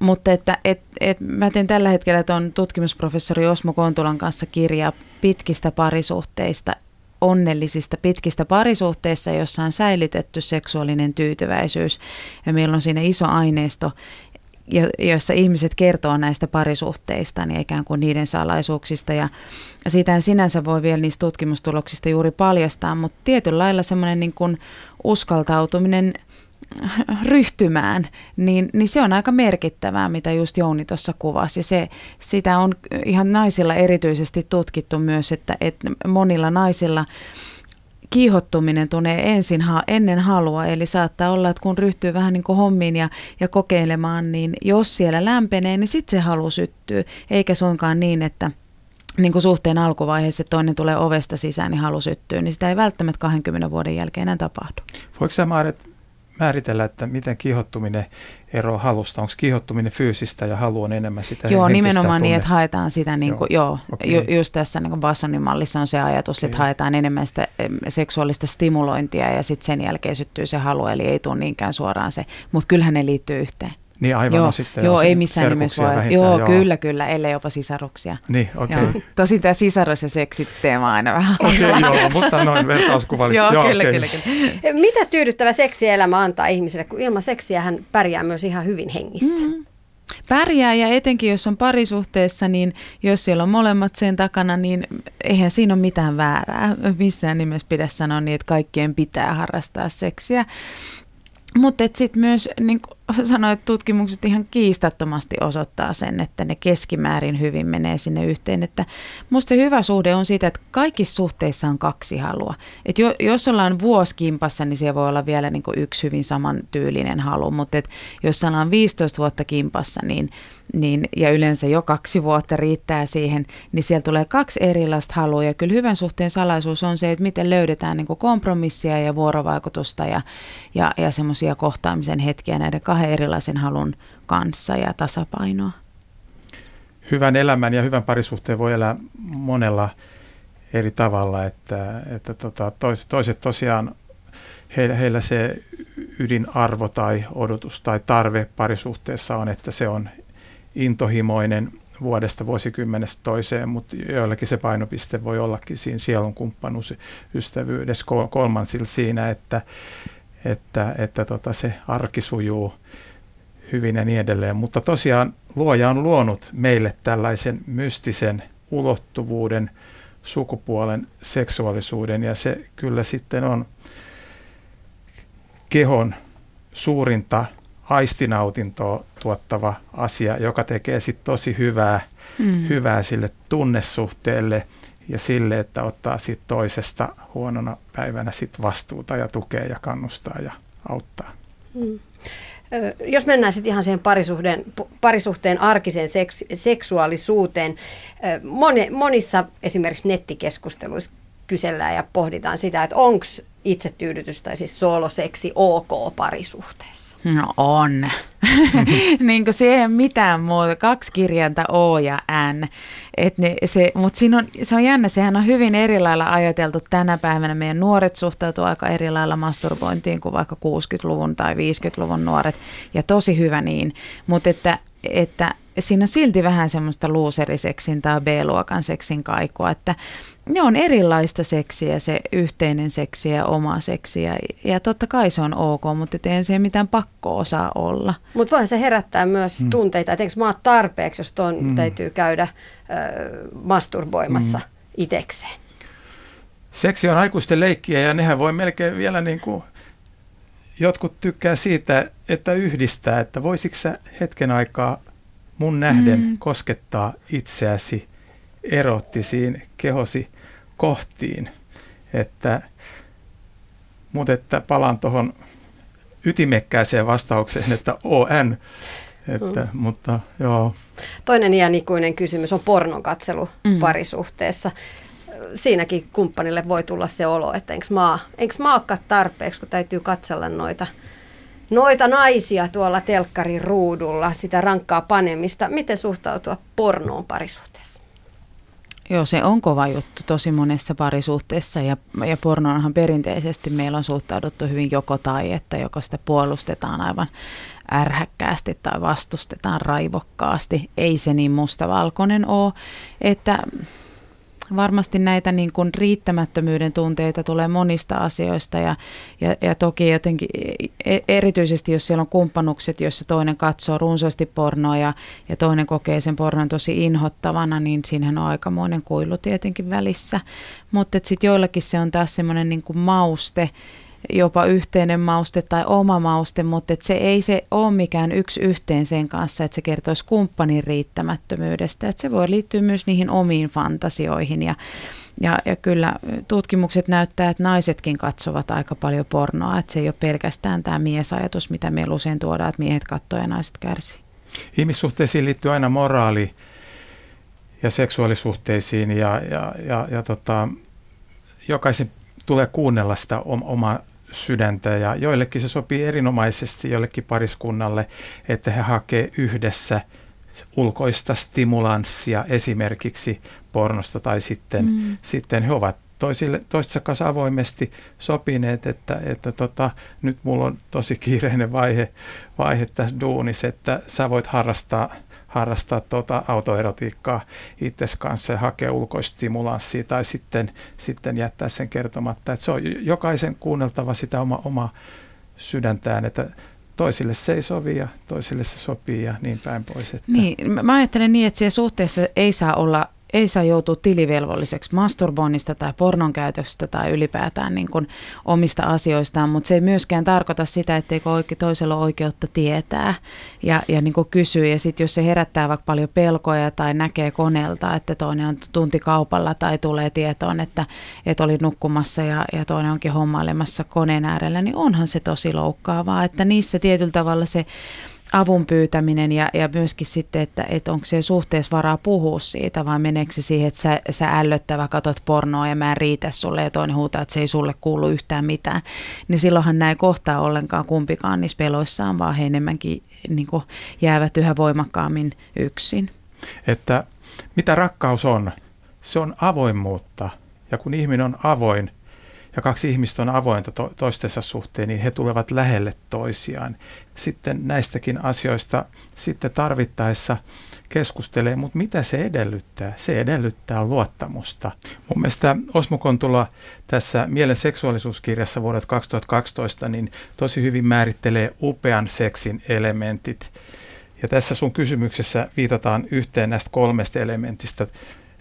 Mutta että, et, et, mä teen tällä hetkellä tuon tutkimusprofessori Osmo Kontulan kanssa kirjaa pitkistä parisuhteista onnellisista pitkistä parisuhteissa, jossa on säilytetty seksuaalinen tyytyväisyys. Ja meillä on siinä iso aineisto, joissa ihmiset kertoo näistä parisuhteista, niin ikään kuin niiden salaisuuksista. Ja siitä sinänsä voi vielä niistä tutkimustuloksista juuri paljastaa, mutta tietyllä lailla semmoinen niin uskaltautuminen ryhtymään, niin, niin se on aika merkittävää, mitä just Jouni tuossa kuvasi. Se, sitä on ihan naisilla erityisesti tutkittu myös, että, että monilla naisilla kiihottuminen tulee ensin ha- ennen halua, eli saattaa olla, että kun ryhtyy vähän niin kuin hommiin ja, ja kokeilemaan, niin jos siellä lämpenee, niin sitten se halu syttyy, eikä suinkaan niin, että niin kuin suhteen alkuvaiheessa toinen tulee ovesta sisään, niin halu syttyy, niin sitä ei välttämättä 20 vuoden jälkeen enää tapahdu. Voiko sä Maaret määritellä, että miten kiihottuminen eroaa halusta? Onko kiihottuminen fyysistä ja halu on enemmän sitä Joo, nimenomaan tunne? niin, että haetaan sitä, niin kuin, joo, okei. ju, just tässä niin Bassonin mallissa on se ajatus, Okei. että haetaan enemmän sitä seksuaalista stimulointia ja sitten sen jälkeen syttyy se halu, eli ei tule niinkään suoraan se, mutta kyllähän ne liittyy yhteen. Niin aivan joo, no sitten joo ei missään nimessä voi. vähintään, Joo, kyllä, kyllä, ellei jopa sisaruksia. Niin, okei. Joo. Tosin tämä sisarus ja seksit teema aina vähän. Okei, joo, mutta noin vertauskuvallisesti. joo, kyllä, okei. kyllä, kyllä. Mitä tyydyttävä seksielämä antaa ihmiselle, kun ilman seksiä hän pärjää myös ihan hyvin hengissä? Mm. Pärjää ja etenkin jos on parisuhteessa, niin jos siellä on molemmat sen takana, niin eihän siinä ole mitään väärää. Missään nimessä pidä sanoa niin, että kaikkien pitää harrastaa seksiä. Mutta sitten myös, niin kuin sanoit, tutkimukset ihan kiistattomasti osoittaa sen, että ne keskimäärin hyvin menee sinne yhteen. Että musta se hyvä suhde on siitä, että kaikissa suhteissa on kaksi halua. Et jo, jos ollaan vuosi kimpassa, niin siellä voi olla vielä niin kuin yksi hyvin samantyylinen halu. Mutta et jos ollaan 15 vuotta kimpassa, niin, niin, ja yleensä jo kaksi vuotta riittää siihen, niin siellä tulee kaksi erilaista halua. Ja kyllä hyvän suhteen salaisuus on se, että miten löydetään niin kuin kompromissia ja vuorovaikutusta ja, ja, ja semmoisia kohtaamisen hetkiä näiden kahden erilaisen halun kanssa ja tasapainoa. Hyvän elämän ja hyvän parisuhteen voi elää monella eri tavalla, että, että tota, toiset, toiset tosiaan, heillä, heillä se ydinarvo tai odotus tai tarve parisuhteessa on, että se on intohimoinen vuodesta vuosikymmenestä toiseen, mutta joillakin se painopiste voi ollakin siinä sielun kumppanuus, ystävyydessä, kol- kolmansilla siinä, että, että, että tota se arki sujuu hyvin ja niin edelleen. Mutta tosiaan luoja on luonut meille tällaisen mystisen ulottuvuuden, sukupuolen, seksuaalisuuden ja se kyllä sitten on kehon suurinta aistinautintoa tuottava asia, joka tekee sitten tosi hyvää, mm. hyvää sille tunnesuhteelle ja sille, että ottaa sit toisesta huonona päivänä sit vastuuta ja tukee ja kannustaa ja auttaa. Mm. Ö, Jos mennään sitten ihan siihen parisuhteen, parisuhteen arkiseen seks, seksuaalisuuteen, moni, monissa esimerkiksi nettikeskusteluissa kysellään ja pohditaan sitä, että onko itsetyydytys tai siis sooloseksi ok parisuhteessa. No on. niin kuin siihen mitään muuta. Kaksi kirjainta O ja N. Se, mutta on, se on jännä, sehän on hyvin eri lailla ajateltu tänä päivänä. Meidän nuoret suhtautuu aika eri lailla masturbointiin kuin vaikka 60-luvun tai 50-luvun nuoret. Ja tosi hyvä niin. Mutta että, että siinä on silti vähän semmoista luuseriseksin tai B-luokan seksin kaikua, että ne on erilaista seksiä, se yhteinen seksi ja oma seksi ja, ja totta kai se on ok, mutta ei se mitään pakko osaa olla. Mutta voihan se herättää myös mm. tunteita, että eikö mä oon tarpeeksi, jos tuon mm. täytyy käydä ö, masturboimassa mm. itekseen. Seksi on aikuisten leikkiä ja nehän voi melkein vielä niin kuin, jotkut tykkää siitä, että yhdistää, että voisitko sä hetken aikaa mun nähden mm. koskettaa itseäsi erottisiin kehosi kohtiin. Että, mutta että palaan tuohon ytimekkääseen vastaukseen, että ON. Että, mm. Mutta joo. Toinen iänikuinen kysymys on pornon katselu mm. parisuhteessa. Siinäkin kumppanille voi tulla se olo, että enkö mä, enkö mä olekaan tarpeeksi, kun täytyy katsella noita, noita naisia tuolla telkkarin ruudulla, sitä rankkaa panemista. Miten suhtautua pornoon parisuhteessa? Joo, se on kova juttu tosi monessa parisuhteessa ja, ja pornoonhan perinteisesti meillä on suhtauduttu hyvin joko tai, että joko sitä puolustetaan aivan ärhäkkäästi tai vastustetaan raivokkaasti. Ei se niin mustavalkoinen ole, että varmasti näitä niin kuin riittämättömyyden tunteita tulee monista asioista ja, ja, ja toki jotenkin e- erityisesti, jos siellä on kumppanukset, joissa toinen katsoo runsaasti pornoa ja, ja toinen kokee sen pornon tosi inhottavana, niin siinähän on aikamoinen kuilu tietenkin välissä. Mutta sitten joillakin se on taas semmoinen niin kuin mauste, jopa yhteinen mauste tai oma mauste, mutta et se ei se ole mikään yksi yhteen sen kanssa, että se kertoisi kumppanin riittämättömyydestä. Että se voi liittyä myös niihin omiin fantasioihin ja, ja, ja kyllä tutkimukset näyttää, että naisetkin katsovat aika paljon pornoa, että se ei ole pelkästään tämä miesajatus, mitä meillä usein tuodaan, että miehet katsoo ja naiset kärsii. Ihmissuhteisiin liittyy aina moraali ja seksuaalisuhteisiin ja, ja, ja, ja tota, jokaisen tulee kuunnella sitä omaa sydäntä ja joillekin se sopii erinomaisesti jollekin pariskunnalle, että he hakee yhdessä ulkoista stimulanssia esimerkiksi pornosta tai sitten, mm. sitten he ovat toisille, toistensa kanssa avoimesti sopineet, että, että tota, nyt mulla on tosi kiireinen vaihe, vaihe tässä duunissa, että sä voit harrastaa harrastaa tuota autoerotiikkaa itses kanssa ja hakea ulkoista stimulanssia tai sitten, sitten jättää sen kertomatta. Että se on jokaisen kuunneltava sitä oma, oma sydäntään, että toisille se ei sovi ja toisille se sopii ja niin päin pois. Että. Niin, mä ajattelen niin, että siellä suhteessa ei saa olla ei saa joutua tilivelvolliseksi masturboinnista tai pornon käytöstä tai ylipäätään niin kuin omista asioistaan, mutta se ei myöskään tarkoita sitä, etteikö oikein toisella ole oikeutta tietää ja, ja niin kuin kysyä. Ja sitten jos se herättää vaikka paljon pelkoja tai näkee koneelta, että toinen on tuntikaupalla tai tulee tietoon, että, että oli nukkumassa ja, ja toinen onkin hommailemassa koneen äärellä, niin onhan se tosi loukkaavaa, että niissä tietyllä tavalla se avun pyytäminen ja, ja myöskin sitten, että, että onko se suhteessa varaa puhua siitä vai meneekö se siihen, että sä, sä ällöttävä katot pornoa ja mä en riitä sulle ja toinen huutaa, että se ei sulle kuulu yhtään mitään. Niin silloinhan näin kohtaa ollenkaan kumpikaan niissä peloissaan, vaan he enemmänkin niin jäävät yhä voimakkaammin yksin. Että mitä rakkaus on? Se on avoimuutta. Ja kun ihminen on avoin, ja kaksi ihmistä on avointa to- toistensa suhteen, niin he tulevat lähelle toisiaan. Sitten näistäkin asioista sitten tarvittaessa keskustelee, mutta mitä se edellyttää? Se edellyttää luottamusta. Mun mielestä Osmo Kontula tässä Mielen seksuaalisuuskirjassa vuodelta 2012 niin tosi hyvin määrittelee upean seksin elementit. Ja tässä sun kysymyksessä viitataan yhteen näistä kolmesta elementistä.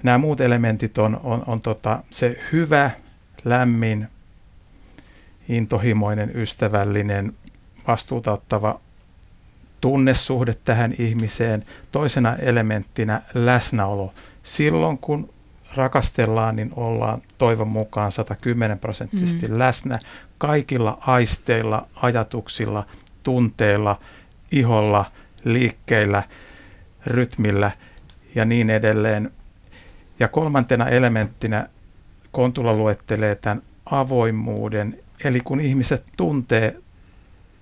Nämä muut elementit on, on, on tota, se hyvä, lämmin, intohimoinen, ystävällinen, vastuuta ottava tunnesuhde tähän ihmiseen. Toisena elementtinä läsnäolo. Silloin kun rakastellaan, niin ollaan toivon mukaan 110 prosenttisesti mm. läsnä kaikilla aisteilla, ajatuksilla, tunteilla, iholla, liikkeillä, rytmillä ja niin edelleen. Ja kolmantena elementtinä Kontula luettelee tämän avoimuuden, eli kun ihmiset tuntee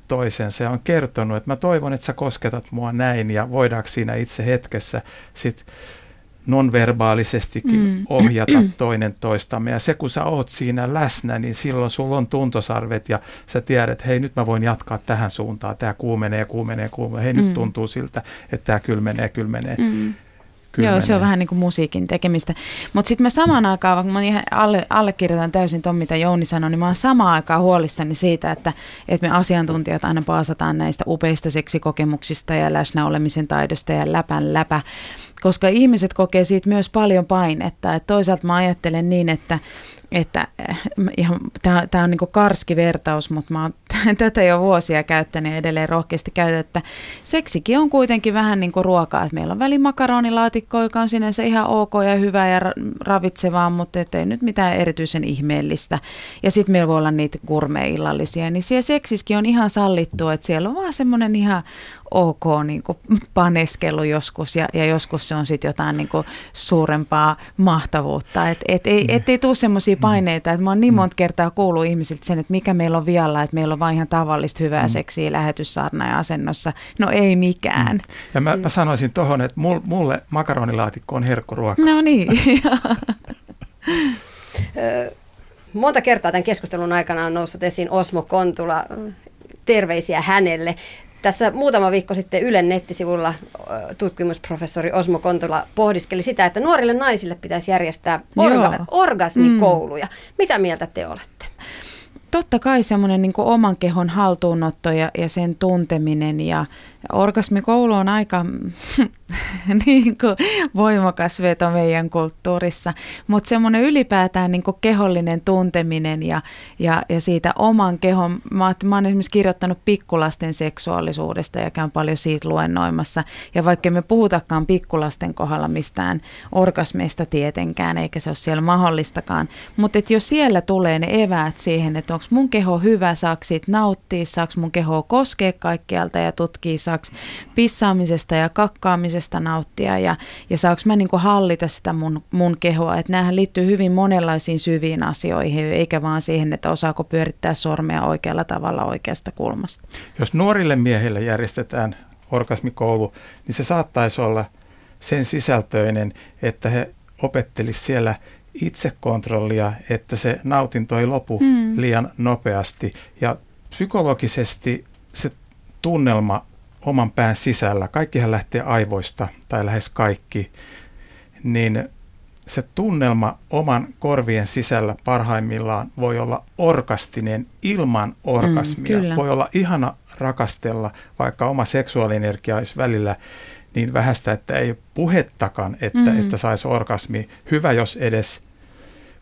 toisensa ja on kertonut, että mä toivon, että sä kosketat mua näin ja voidaanko siinä itse hetkessä sit nonverbaalisestikin mm. ohjata toinen toistamme. Ja se, kun sä oot siinä läsnä, niin silloin sulla on tuntosarvet ja sä tiedät, että hei, nyt mä voin jatkaa tähän suuntaan. Tämä kuumenee, kuumenee, kuumenee. Hei, mm. nyt tuntuu siltä, että tämä kylmenee, kylmenee. Mm. Kyllä Joo, se on vähän niin kuin musiikin tekemistä. Mutta sitten mä samaan aikaan, vaikka mä ihan alle, allekirjoitan täysin tuon, mitä Jouni sanoi, niin mä oon samaan aikaan huolissani siitä, että, että me asiantuntijat aina paasataan näistä upeista seksikokemuksista ja läsnäolemisen taidosta ja läpän läpä, koska ihmiset kokee siitä myös paljon painetta. Et toisaalta mä ajattelen niin, että että eh, tämä on niin karski vertaus, mutta mä oon tätä jo vuosia käyttänyt ja edelleen rohkeasti käytän, että seksikin on kuitenkin vähän niin kuin ruokaa, että meillä on välimakaronilaatikko, joka on sinänsä ihan ok ja hyvä ja ravitsevaa, mutta ei nyt mitään erityisen ihmeellistä. Ja sitten meillä voi olla niitä gourmet-illallisia, niin siellä seksiskin on ihan sallittu, että siellä on vaan semmoinen ihan ok niin kuin paneskelu joskus ja, ja joskus se on sitten jotain niin kuin suurempaa mahtavuutta. Et, et, ei, et ei tule semmoisia mm. Paineita, että mä oon niin mm. monta kertaa kuullut ihmisiltä sen, että mikä meillä on vialla, että meillä on vain ihan tavallista hyvää seksiä lähetyssaarna ja asennossa. No ei mikään. Ja mä, mä sanoisin tuohon, että mulle makaronilaatikko on herkkuruoka. No niin. Monta kertaa tämän keskustelun aikana on noussut esiin Osmo Kontula. Terveisiä hänelle. Tässä muutama viikko sitten Ylen nettisivulla tutkimusprofessori Osmo Kontola pohdiskeli sitä, että nuorille naisille pitäisi järjestää orga- orgasmikouluja. Mm. Mitä mieltä te olette? totta kai semmoinen niin oman kehon haltuunotto ja, ja sen tunteminen ja orgasmikoulu on aika niin kuin, voimakas veto meidän kulttuurissa, mutta semmoinen ylipäätään niin kuin kehollinen tunteminen ja, ja, ja siitä oman kehon, mä, mä oon esimerkiksi kirjoittanut pikkulasten seksuaalisuudesta ja käyn paljon siitä luennoimassa. Ja vaikka me puhutakaan pikkulasten kohdalla mistään orgasmeista tietenkään, eikä se ole siellä mahdollistakaan, mutta jos siellä tulee ne eväät siihen, että onko mun keho hyvä, saako siitä nauttia, saako mun keho koskea kaikkialta ja tutkia, saako pissaamisesta ja kakkaamisesta nauttia ja, ja saako mä niin kuin hallita sitä mun, mun kehoa. Että näähän liittyy hyvin monenlaisiin syviin asioihin, eikä vaan siihen, että osaako pyörittää sormea oikealla tavalla oikeasta kulmasta. Jos nuorille miehille järjestetään orgasmikoulu, niin se saattaisi olla sen sisältöinen, että he opettelisivat siellä itsekontrollia, että se nautinto ei lopu mm. liian nopeasti. Ja psykologisesti se tunnelma oman pään sisällä, kaikkihan lähtee aivoista tai lähes kaikki, niin se tunnelma oman korvien sisällä parhaimmillaan voi olla orkastinen ilman orgasmia. Mm, voi olla ihana rakastella, vaikka oma seksuaalienergia olisi välillä niin vähäistä, että ei puhettakaan, että, mm-hmm. että saisi orgasmi. Hyvä, jos edes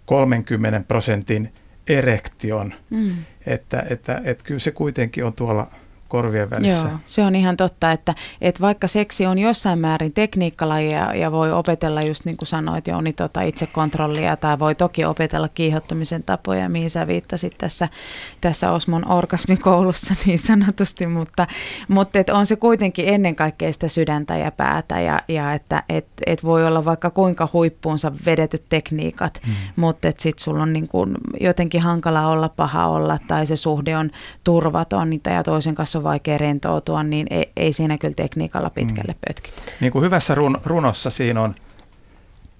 30 prosentin erektion. Mm. Että, että, että kyllä se kuitenkin on tuolla korvien välissä. Joo, se on ihan totta, että, että vaikka seksi on jossain määrin tekniikkalaji ja, ja voi opetella just niin kuin sanoit Jouni, tota itsekontrollia tai voi toki opetella kiihottumisen tapoja, mihin sä viittasit tässä, tässä Osmon orgasmikoulussa niin sanotusti, mutta, mutta et on se kuitenkin ennen kaikkea sitä sydäntä ja päätä ja, ja että et, et voi olla vaikka kuinka huippuunsa vedetyt tekniikat, mm. mutta että sit sulla on niin kuin jotenkin hankala olla, paha olla tai se suhde on turvaton ja toisen kanssa on vaikea rentoutua, niin ei, ei siinä kyllä tekniikalla pitkälle mm. pötkitä. Niin kuin hyvässä run, runossa siinä on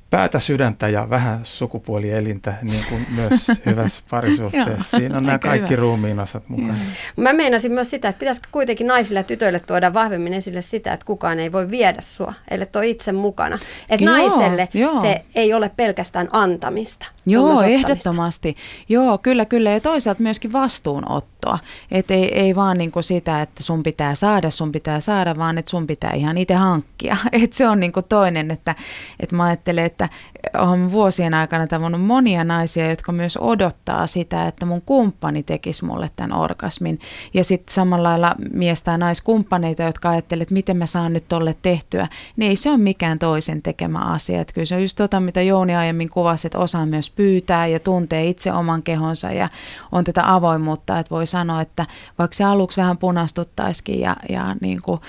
päätä, sydäntä ja vähän sukupuolielintä, niin kuin myös hyvässä parisuhteessa. Siinä on nämä kaikki hyvä. ruumiin osat mukana. Mm. Mä meinasin myös sitä, että pitäisikö kuitenkin naisille ja tytöille tuoda vahvemmin esille sitä, että kukaan ei voi viedä sua, ellei ole itse mukana. Että joo, naiselle joo. se ei ole pelkästään antamista. Joo, ehdottomasti. Joo, kyllä, kyllä. Ja toisaalta myöskin vastuunottoa. Että ei, ei vaan niin kuin sitä, että sun pitää saada, sun pitää saada, vaan että sun pitää ihan itse hankkia. Että se on niin kuin toinen, että, että mä ajattelen, että että olen vuosien aikana tavannut monia naisia, jotka myös odottaa sitä, että mun kumppani tekisi mulle tämän orgasmin. Ja sitten samalla lailla mies- tai naiskumppaneita, jotka ajattelevat, että miten mä saan nyt tolle tehtyä, niin ei se ole mikään toisen tekemä asia. Että kyllä se on just tota, mitä Jouni aiemmin kuvasi, että osaa myös pyytää ja tuntee itse oman kehonsa ja on tätä avoimuutta, että voi sanoa, että vaikka se aluksi vähän punastuttaisikin ja, ja niin kuin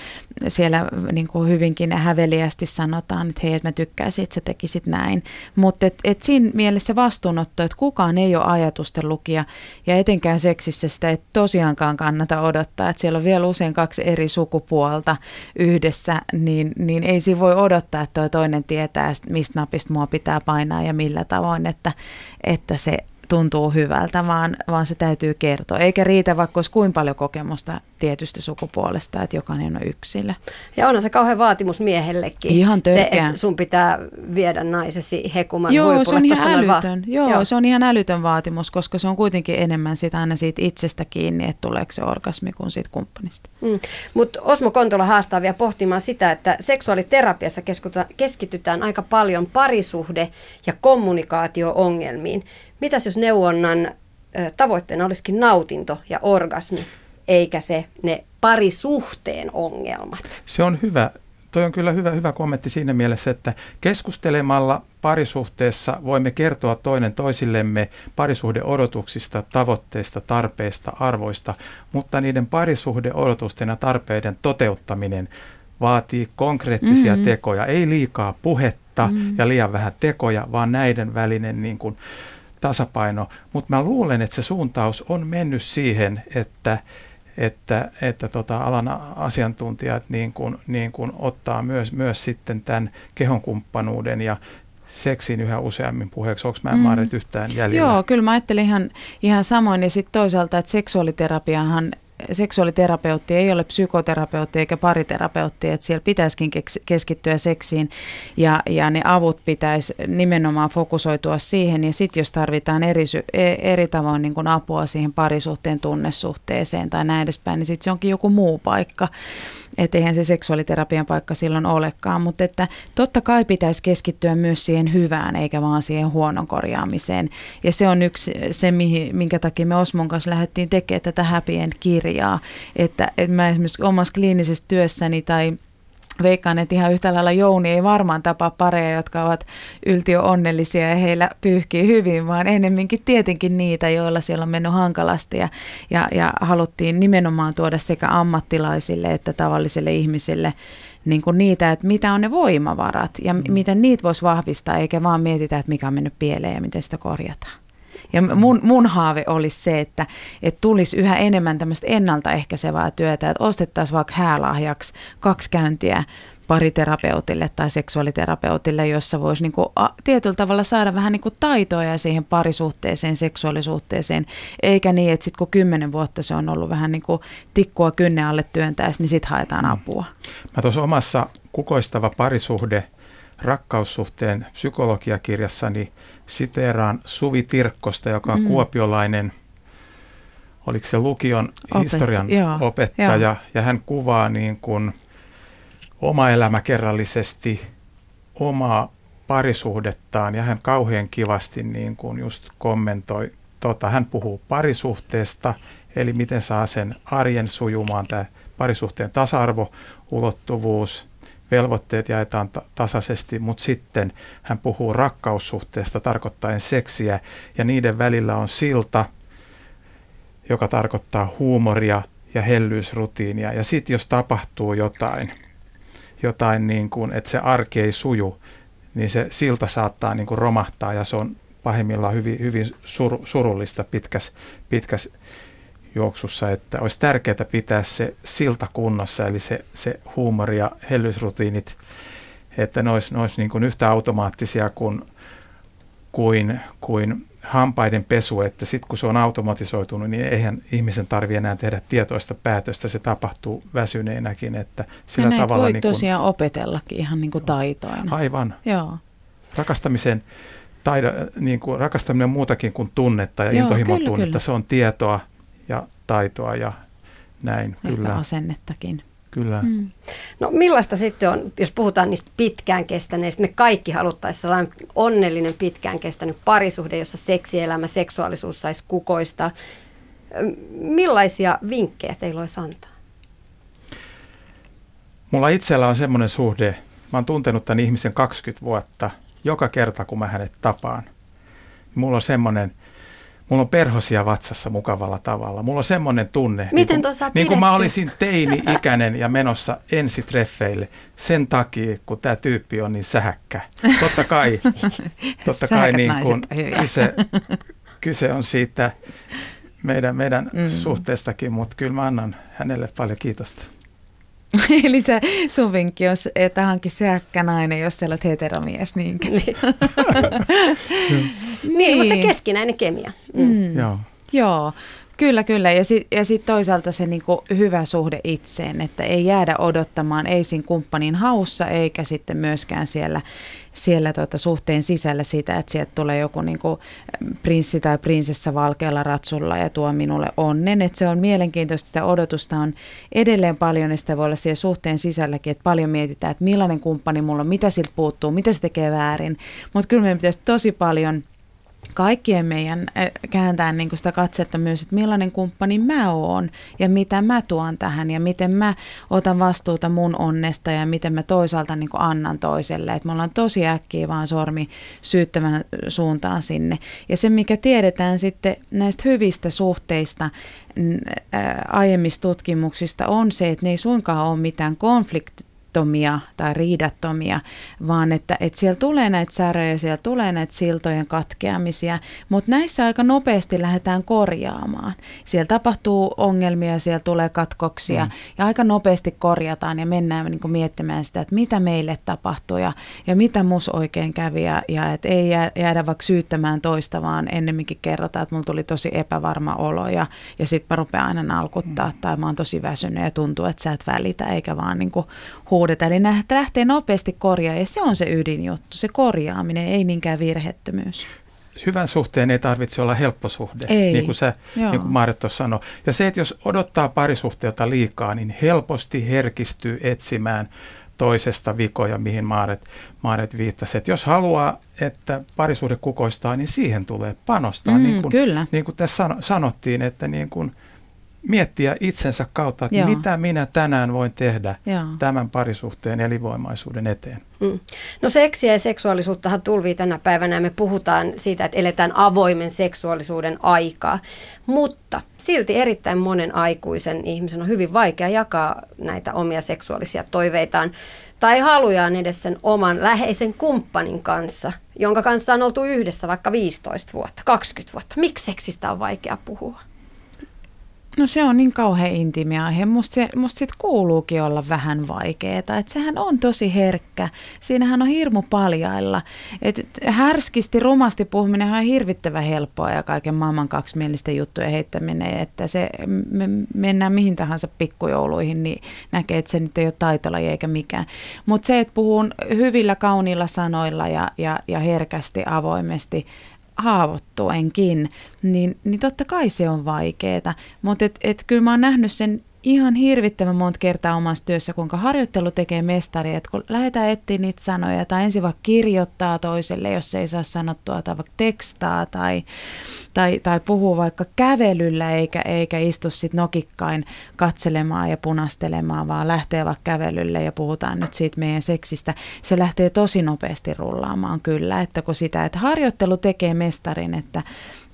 siellä niin kuin hyvinkin häveliästi sanotaan, että hei, että mä tykkäisin, että sä tekisit näin. Mutta et, et siinä mielessä vastuunotto, että kukaan ei ole ajatusten lukija ja etenkään seksissä sitä ei tosiaankaan kannata odottaa, että siellä on vielä usein kaksi eri sukupuolta yhdessä, niin, niin ei siinä voi odottaa, että toi toinen tietää, mistä napista mua pitää painaa ja millä tavoin, että, että se tuntuu hyvältä, vaan, vaan se täytyy kertoa. Eikä riitä vaikka olisi kuinka paljon kokemusta tietystä sukupuolesta, että jokainen on yksilö. Ja onhan se kauhean vaatimus miehellekin. Ihan törkeä. Se, että sun pitää viedä naisesi hekuman Joo, se on ihan älytön. Joo, Joo, se on ihan älytön vaatimus, koska se on kuitenkin enemmän sitä aina siitä itsestä kiinni, että tuleeko se orgasmi kuin siitä kumppanista. Mm. Mutta Osmo Kontola haastaa vielä pohtimaan sitä, että seksuaaliterapiassa keskitytään aika paljon parisuhde- ja kommunikaatio-ongelmiin. Mitäs jos neuvonnan tavoitteena olisikin nautinto ja orgasmi, eikä se ne parisuhteen ongelmat? Se on hyvä. Toi on kyllä hyvä, hyvä kommentti siinä mielessä, että keskustelemalla parisuhteessa voimme kertoa toinen toisillemme parisuhdeodotuksista, tavoitteista, tarpeista, arvoista, mutta niiden parisuhdeodotusten ja tarpeiden toteuttaminen vaatii konkreettisia mm-hmm. tekoja, ei liikaa puhetta mm-hmm. ja liian vähän tekoja, vaan näiden välinen niin kuin, tasapaino, mutta mä luulen, että se suuntaus on mennyt siihen, että, että, että tota alan asiantuntijat niin kuin, niin kuin ottaa myös, myös sitten tämän kehonkumppanuuden ja seksin yhä useammin puheeksi. Onko mä mm. yhtään jäljellä? Joo, kyllä mä ajattelin ihan, ihan samoin. Ja sitten toisaalta, että seksuaaliterapiahan seksuaaliterapeutti ei ole psykoterapeutti eikä pariterapeutti, että siellä pitäisikin keskittyä seksiin. Ja, ja ne avut pitäisi nimenomaan fokusoitua siihen ja sitten jos tarvitaan eri, e, eri tavoin niin kuin apua siihen parisuhteen tunnesuhteeseen tai näin edespäin, niin sitten se onkin joku muu paikka että eihän se seksuaaliterapian paikka silloin olekaan, mutta että totta kai pitäisi keskittyä myös siihen hyvään eikä vaan siihen huonon korjaamiseen. Ja se on yksi se, mihin, minkä takia me Osmon kanssa lähdettiin tekemään tätä Happy End-kirjaa, että, että mä esimerkiksi omassa kliinisessä työssäni tai veikkaan, että ihan yhtä lailla Jouni ei varmaan tapaa pareja, jotka ovat yltiö onnellisia ja heillä pyyhkii hyvin, vaan ennemminkin tietenkin niitä, joilla siellä on mennyt hankalasti ja, ja, ja haluttiin nimenomaan tuoda sekä ammattilaisille että tavallisille ihmisille niin kuin niitä, että mitä on ne voimavarat ja mm. miten niitä voisi vahvistaa, eikä vaan mietitä, että mikä on mennyt pieleen ja miten sitä korjataan. Ja mun, mun haave olisi se, että, että tulisi yhä enemmän tämmöistä ennaltaehkäisevää työtä, että ostettaisiin vaikka häälahjaksi kaksi käyntiä pariterapeutille tai seksuaaliterapeutille, jossa voisi niin kuin, a, tietyllä tavalla saada vähän niin kuin taitoja siihen parisuhteeseen, seksuaalisuhteeseen, eikä niin, että sitten kun kymmenen vuotta se on ollut vähän niin kuin tikkua kynne alle työntäessä, niin sitten haetaan mm. apua. Mä tuossa omassa kukoistava parisuhde rakkaussuhteen psykologiakirjassani siteeraan Suvi Tirkkosta, joka on mm. kuopiolainen, oliko se lukion Opet, historian joo, opettaja, joo. ja hän kuvaa niin kuin oma elämäkerrallisesti omaa parisuhdettaan, ja hän kauhean kivasti niin kuin just kommentoi, tota, hän puhuu parisuhteesta, eli miten saa sen arjen sujumaan, tämä parisuhteen tasa-arvo, ulottuvuus, velvoitteet jaetaan ta- tasaisesti, mutta sitten hän puhuu rakkaussuhteesta tarkoittaen seksiä ja niiden välillä on silta, joka tarkoittaa huumoria ja hellyysrutiinia. Ja sitten jos tapahtuu jotain, jotain niin kuin, että se arki ei suju, niin se silta saattaa niin kuin romahtaa ja se on pahimmillaan hyvin, hyvin sur, surullista pitkäs, pitkäs juoksussa, että olisi tärkeää pitää se silta kunnossa, eli se, se huumori ja hellysrutiinit, että ne olisi, ne olisi niin kuin yhtä automaattisia kuin, kuin, kuin hampaiden pesu, että sitten kun se on automatisoitunut, niin eihän ihmisen tarvitse enää tehdä tietoista päätöstä, se tapahtuu väsyneenäkin, että sillä ja tavalla... voi niin kuin, tosiaan opetellakin ihan niin kuin taitoina. Aivan. Joo. Rakastamisen taida, niin kuin rakastaminen on muutakin kuin tunnetta ja intohimon tunnetta, kyllä. se on tietoa, ja taitoa ja näin. Ehkä kyllä. asennettakin. Kyllä. Mm. No millaista sitten on, jos puhutaan niistä pitkään kestäneistä, me kaikki haluttaisiin sellainen onnellinen pitkään kestänyt parisuhde, jossa seksielämä, seksuaalisuus saisi kukoista. Millaisia vinkkejä teillä olisi antaa? Mulla itsellä on semmoinen suhde, mä oon tuntenut tämän ihmisen 20 vuotta, joka kerta kun mä hänet tapaan. Mulla on semmoinen Mulla on perhosia vatsassa mukavalla tavalla. Mulla on semmoinen tunne, Miten niin kuin, niin kuin mä olisin teini-ikäinen ja menossa ensitreffeille sen takia, kun tämä tyyppi on niin sähäkkä. Totta kai, totta kai niin kuin kyse, kyse on siitä meidän, meidän mm. suhteestakin, mutta kyllä mä annan hänelle paljon kiitosta. Eli se sun vinkki on, että hanki säkkä nainen, jos sä olet heteromies. Niin, niin. niin, se keskinäinen kemia. Mm. Mm. Joo. Joo. Kyllä, kyllä. Ja sitten sit toisaalta se niinku hyvä suhde itseen, että ei jäädä odottamaan ei siinä kumppanin haussa eikä sitten myöskään siellä, siellä tota suhteen sisällä sitä, että sieltä tulee joku niinku prinssi tai prinsessa valkealla ratsulla ja tuo minulle onnen. Että se on mielenkiintoista, sitä odotusta on edelleen paljon ja sitä voi olla siellä suhteen sisälläkin, että paljon mietitään, että millainen kumppani mulla on, mitä siltä puuttuu, mitä se tekee väärin. Mutta kyllä meidän pitäisi tosi paljon – kaikkien meidän kääntää niin sitä katsetta myös, että millainen kumppani mä oon ja mitä mä tuon tähän ja miten mä otan vastuuta mun onnesta ja miten mä toisaalta niin annan toiselle. Että me ollaan tosi äkkiä vaan sormi syyttävän suuntaan sinne. Ja se, mikä tiedetään sitten näistä hyvistä suhteista, aiemmista tutkimuksista on se, että ne ei suinkaan ole mitään konflikti riidattomia tai riidattomia, vaan että, että siellä tulee näitä säröjä, siellä tulee näitä siltojen katkeamisia, mutta näissä aika nopeasti lähdetään korjaamaan. Siellä tapahtuu ongelmia, siellä tulee katkoksia mm. ja aika nopeasti korjataan ja mennään niin kuin miettimään sitä, että mitä meille tapahtui ja, ja mitä mus oikein kävi ja, ja että ei jäädä vaikka syyttämään toista, vaan ennemminkin kerrotaan, että mulla tuli tosi epävarma olo ja, ja sitten mä rupean aina nalkuttaa mm. tai mä oon tosi väsynyt ja tuntuu, että sä et välitä eikä vaan niin kuin huudeta. Eli lähtee nopeasti korjaa ja se on se ydinjuttu, se korjaaminen, ei niinkään virhettömyys. Hyvän suhteen ei tarvitse olla helppo suhde, ei. niin kuin, se, niin kuin Maaret sanoi. Ja se, että jos odottaa parisuhteelta liikaa, niin helposti herkistyy etsimään toisesta vikoja, mihin Maaret, Maaret viittasi. Että jos haluaa, että parisuhde kukoistaa, niin siihen tulee panostaa. Mm, niin kuin, kyllä. Niin kuin tässä sanottiin, että niin kuin, miettiä itsensä kautta, että Joo. mitä minä tänään voin tehdä Joo. tämän parisuhteen elinvoimaisuuden eteen. Mm. No seksiä ja seksuaalisuuttahan tulvii tänä päivänä ja me puhutaan siitä, että eletään avoimen seksuaalisuuden aikaa. Mutta silti erittäin monen aikuisen ihmisen on hyvin vaikea jakaa näitä omia seksuaalisia toiveitaan tai halujaan edes sen oman läheisen kumppanin kanssa, jonka kanssa on oltu yhdessä vaikka 15 vuotta, 20 vuotta. Miksi seksistä on vaikea puhua? No se on niin kauhean intiimi aihe. Musta, se, musta sit kuuluukin olla vähän vaikeeta. Et sehän on tosi herkkä. Siinähän on hirmu paljailla. Et härskisti, rumasti puhuminen on hirvittävän helppoa ja kaiken maailman kaksimielisten juttujen heittäminen. Että se, me mennään mihin tahansa pikkujouluihin, niin näkee, että se nyt ei ole taitolaji eikä mikään. Mutta se, että puhun hyvillä, kauniilla sanoilla ja, ja, ja herkästi, avoimesti, haavoittuenkin, niin, niin totta kai se on vaikeaa. Mutta et, et kyllä mä oon nähnyt sen ihan hirvittävän monta kertaa omassa työssä, kuinka harjoittelu tekee mestari, että kun lähdetään etsiä niitä sanoja tai ensin vaikka kirjoittaa toiselle, jos ei saa sanottua, tai vaikka tekstaa tai, tai, tai puhuu vaikka kävelyllä eikä, eikä istu sitten nokikkain katselemaan ja punastelemaan, vaan lähtee vaikka kävelylle ja puhutaan nyt siitä meidän seksistä. Se lähtee tosi nopeasti rullaamaan kyllä, että kun sitä, että harjoittelu tekee mestarin, että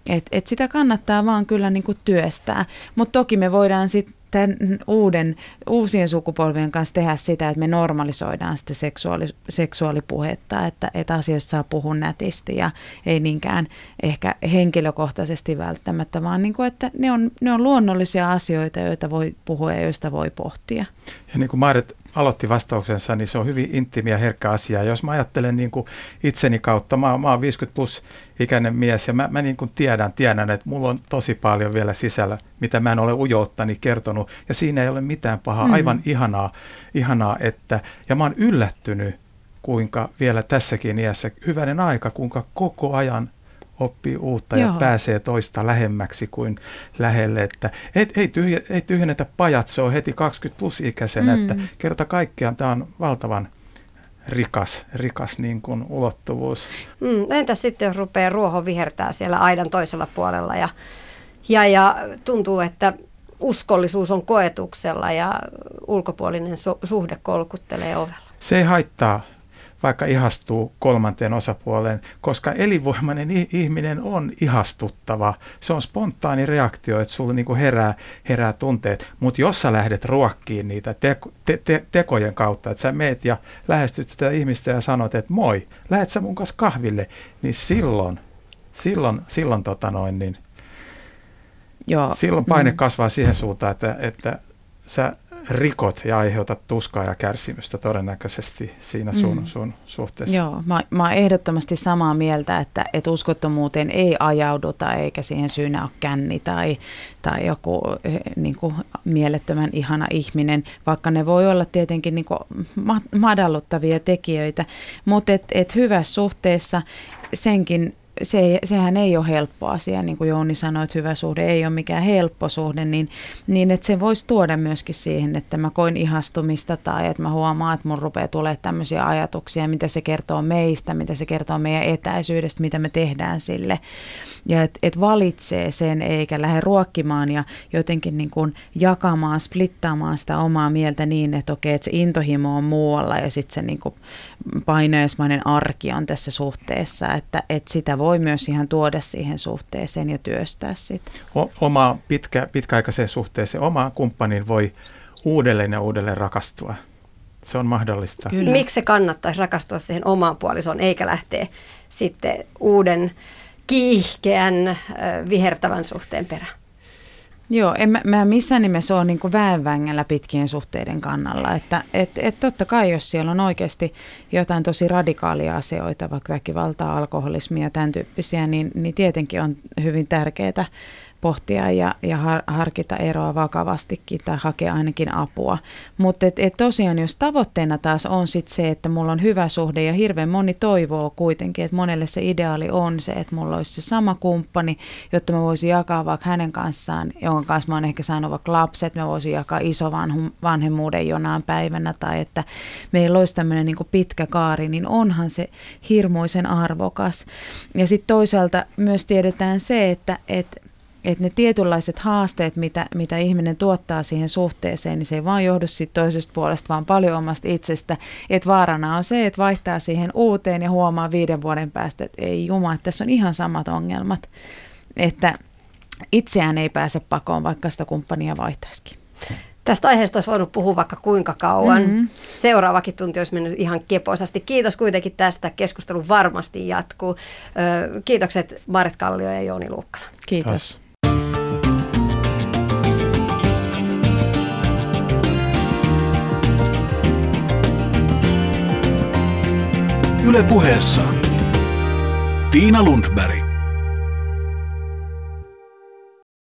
et, et sitä kannattaa vaan kyllä niinku työstää, mutta toki me voidaan sitten tämän uuden, uusien sukupolvien kanssa tehdä sitä, että me normalisoidaan sitä seksuaali, seksuaalipuhetta, että, että asioista saa puhua nätisti ja ei niinkään ehkä henkilökohtaisesti välttämättä, vaan niin kuin, että ne on, ne on luonnollisia asioita, joita voi puhua ja joista voi pohtia. Ja niin kuin Maaret aloitti vastauksensa, niin se on hyvin intiimi ja herkkä asia. Jos mä ajattelen niin kuin itseni kautta, mä, mä oon 50 plus ikäinen mies ja mä, mä niin kuin tiedän, tiedän, että mulla on tosi paljon vielä sisällä, mitä mä en ole ujouttani kertonut. Ja siinä ei ole mitään pahaa, Mm. aivan ihanaa, ihanaa että, ja mä oon yllättynyt, kuinka vielä tässäkin iässä, hyvänen aika, kuinka koko ajan oppii uutta Joo. ja pääsee toista lähemmäksi kuin lähelle. Että et, ei, tyhjä, ei tyhjennetä pajat, se on heti 20 plus ikäisenä, Mm. että kerta kaikkiaan tämä on valtavan rikas, rikas niin kuin ulottuvuus. Mm, entäs sitten, jos rupeaa ruoho vihertää siellä aidan toisella puolella ja, ja, ja tuntuu, että uskollisuus on koetuksella ja ulkopuolinen su- suhde kolkuttelee ovella? Se ei haittaa, vaikka ihastuu kolmanteen osapuoleen, koska elinvoimainen ihminen on ihastuttava. Se on spontaani reaktio, että sulla niinku herää, herää tunteet. Mutta jos sä lähdet ruokkiin niitä teko, te, te, tekojen kautta, että sä meet ja lähestyt sitä ihmistä ja sanot, että moi, lähet sä mun kanssa kahville, niin silloin, silloin, silloin, tota noin, niin, Joo. silloin paine Mm. kasvaa siihen suuntaan, että, että sä rikot ja aiheutat tuskaa ja kärsimystä todennäköisesti siinä sun, Mm. sun suhteessa. Joo, mä, mä oon ehdottomasti samaa mieltä, että, että uskottomuuteen ei ajauduta eikä siihen syynä ole känni tai, tai joku eh, niin kuin mielettömän ihana ihminen, vaikka ne voi olla tietenkin niin kuin ma- madalluttavia tekijöitä, mutta et, et hyvässä suhteessa senkin se, sehän ei ole helppo asia, niin kuin Jouni sanoi, että hyvä suhde ei ole mikään helppo suhde, niin, niin että se voisi tuoda myöskin siihen, että mä koin ihastumista tai että mä huomaan, että mun rupeaa tulemaan tämmöisiä ajatuksia, mitä se kertoo meistä, mitä se kertoo meidän etäisyydestä, mitä me tehdään sille. Ja että et valitsee sen eikä lähde ruokkimaan ja jotenkin niin kuin jakamaan, splittaamaan sitä omaa mieltä niin, että okei, että se intohimo on muualla ja sitten se niin kuin painajaismainen arki on tässä suhteessa, että, että sitä voi myös ihan tuoda siihen suhteeseen ja työstää sitä. O- oma pitkä, pitkäaikaiseen suhteeseen, omaan kumppaniin voi uudelleen ja uudelleen rakastua. Se on mahdollista. Kyllä. Miksi se kannattaisi rakastua siihen omaan puolisoon, eikä lähteä sitten uuden kiihkeän, vihertävän suhteen perään? Joo, en mä, mä missään nimessä ole niin väenvängällä pitkien suhteiden kannalla. Että et, et totta kai, jos siellä on oikeasti jotain tosi radikaalia asioita, vaikka väkivaltaa, alkoholismia ja tämän tyyppisiä, niin, niin tietenkin on hyvin tärkeää pohtia ja, ja har, harkita eroa vakavastikin tai hakea ainakin apua. Mutta et, et tosiaan, jos tavoitteena taas on sit se, että mulla on hyvä suhde ja hirveän moni toivoo kuitenkin, että monelle se ideaali on se, että mulla olisi se sama kumppani, jotta mä voisin jakaa vaikka hänen kanssaan, jonka kanssa mä oon ehkä saanut vaikka lapset, mä voisin jakaa isovanhemmuuden jonain päivänä tai että meillä olisi tämmöinen niin pitkä kaari, niin onhan se hirmuisen arvokas. Ja sitten toisaalta myös tiedetään se, että, että että ne tietynlaiset haasteet, mitä, mitä ihminen tuottaa siihen suhteeseen, niin se ei vaan johdu siitä toisesta puolesta, vaan paljon omasta itsestä. Että vaarana on se, että vaihtaa siihen uuteen ja huomaa viiden vuoden päästä, että ei juma, että tässä on ihan samat ongelmat. Että itseään ei pääse pakoon, vaikka sitä kumppania vaihtaisikin. Tästä aiheesta olisi voinut puhua vaikka kuinka kauan. Mm-hmm. Seuraavakin tunti olisi mennyt ihan kepoisasti. Kiitos kuitenkin tästä. Keskustelu varmasti jatkuu. kiitokset Marit Kallio ja Jouni Luukkala. Kiitos. Yle puheessa Tiina Lundberg.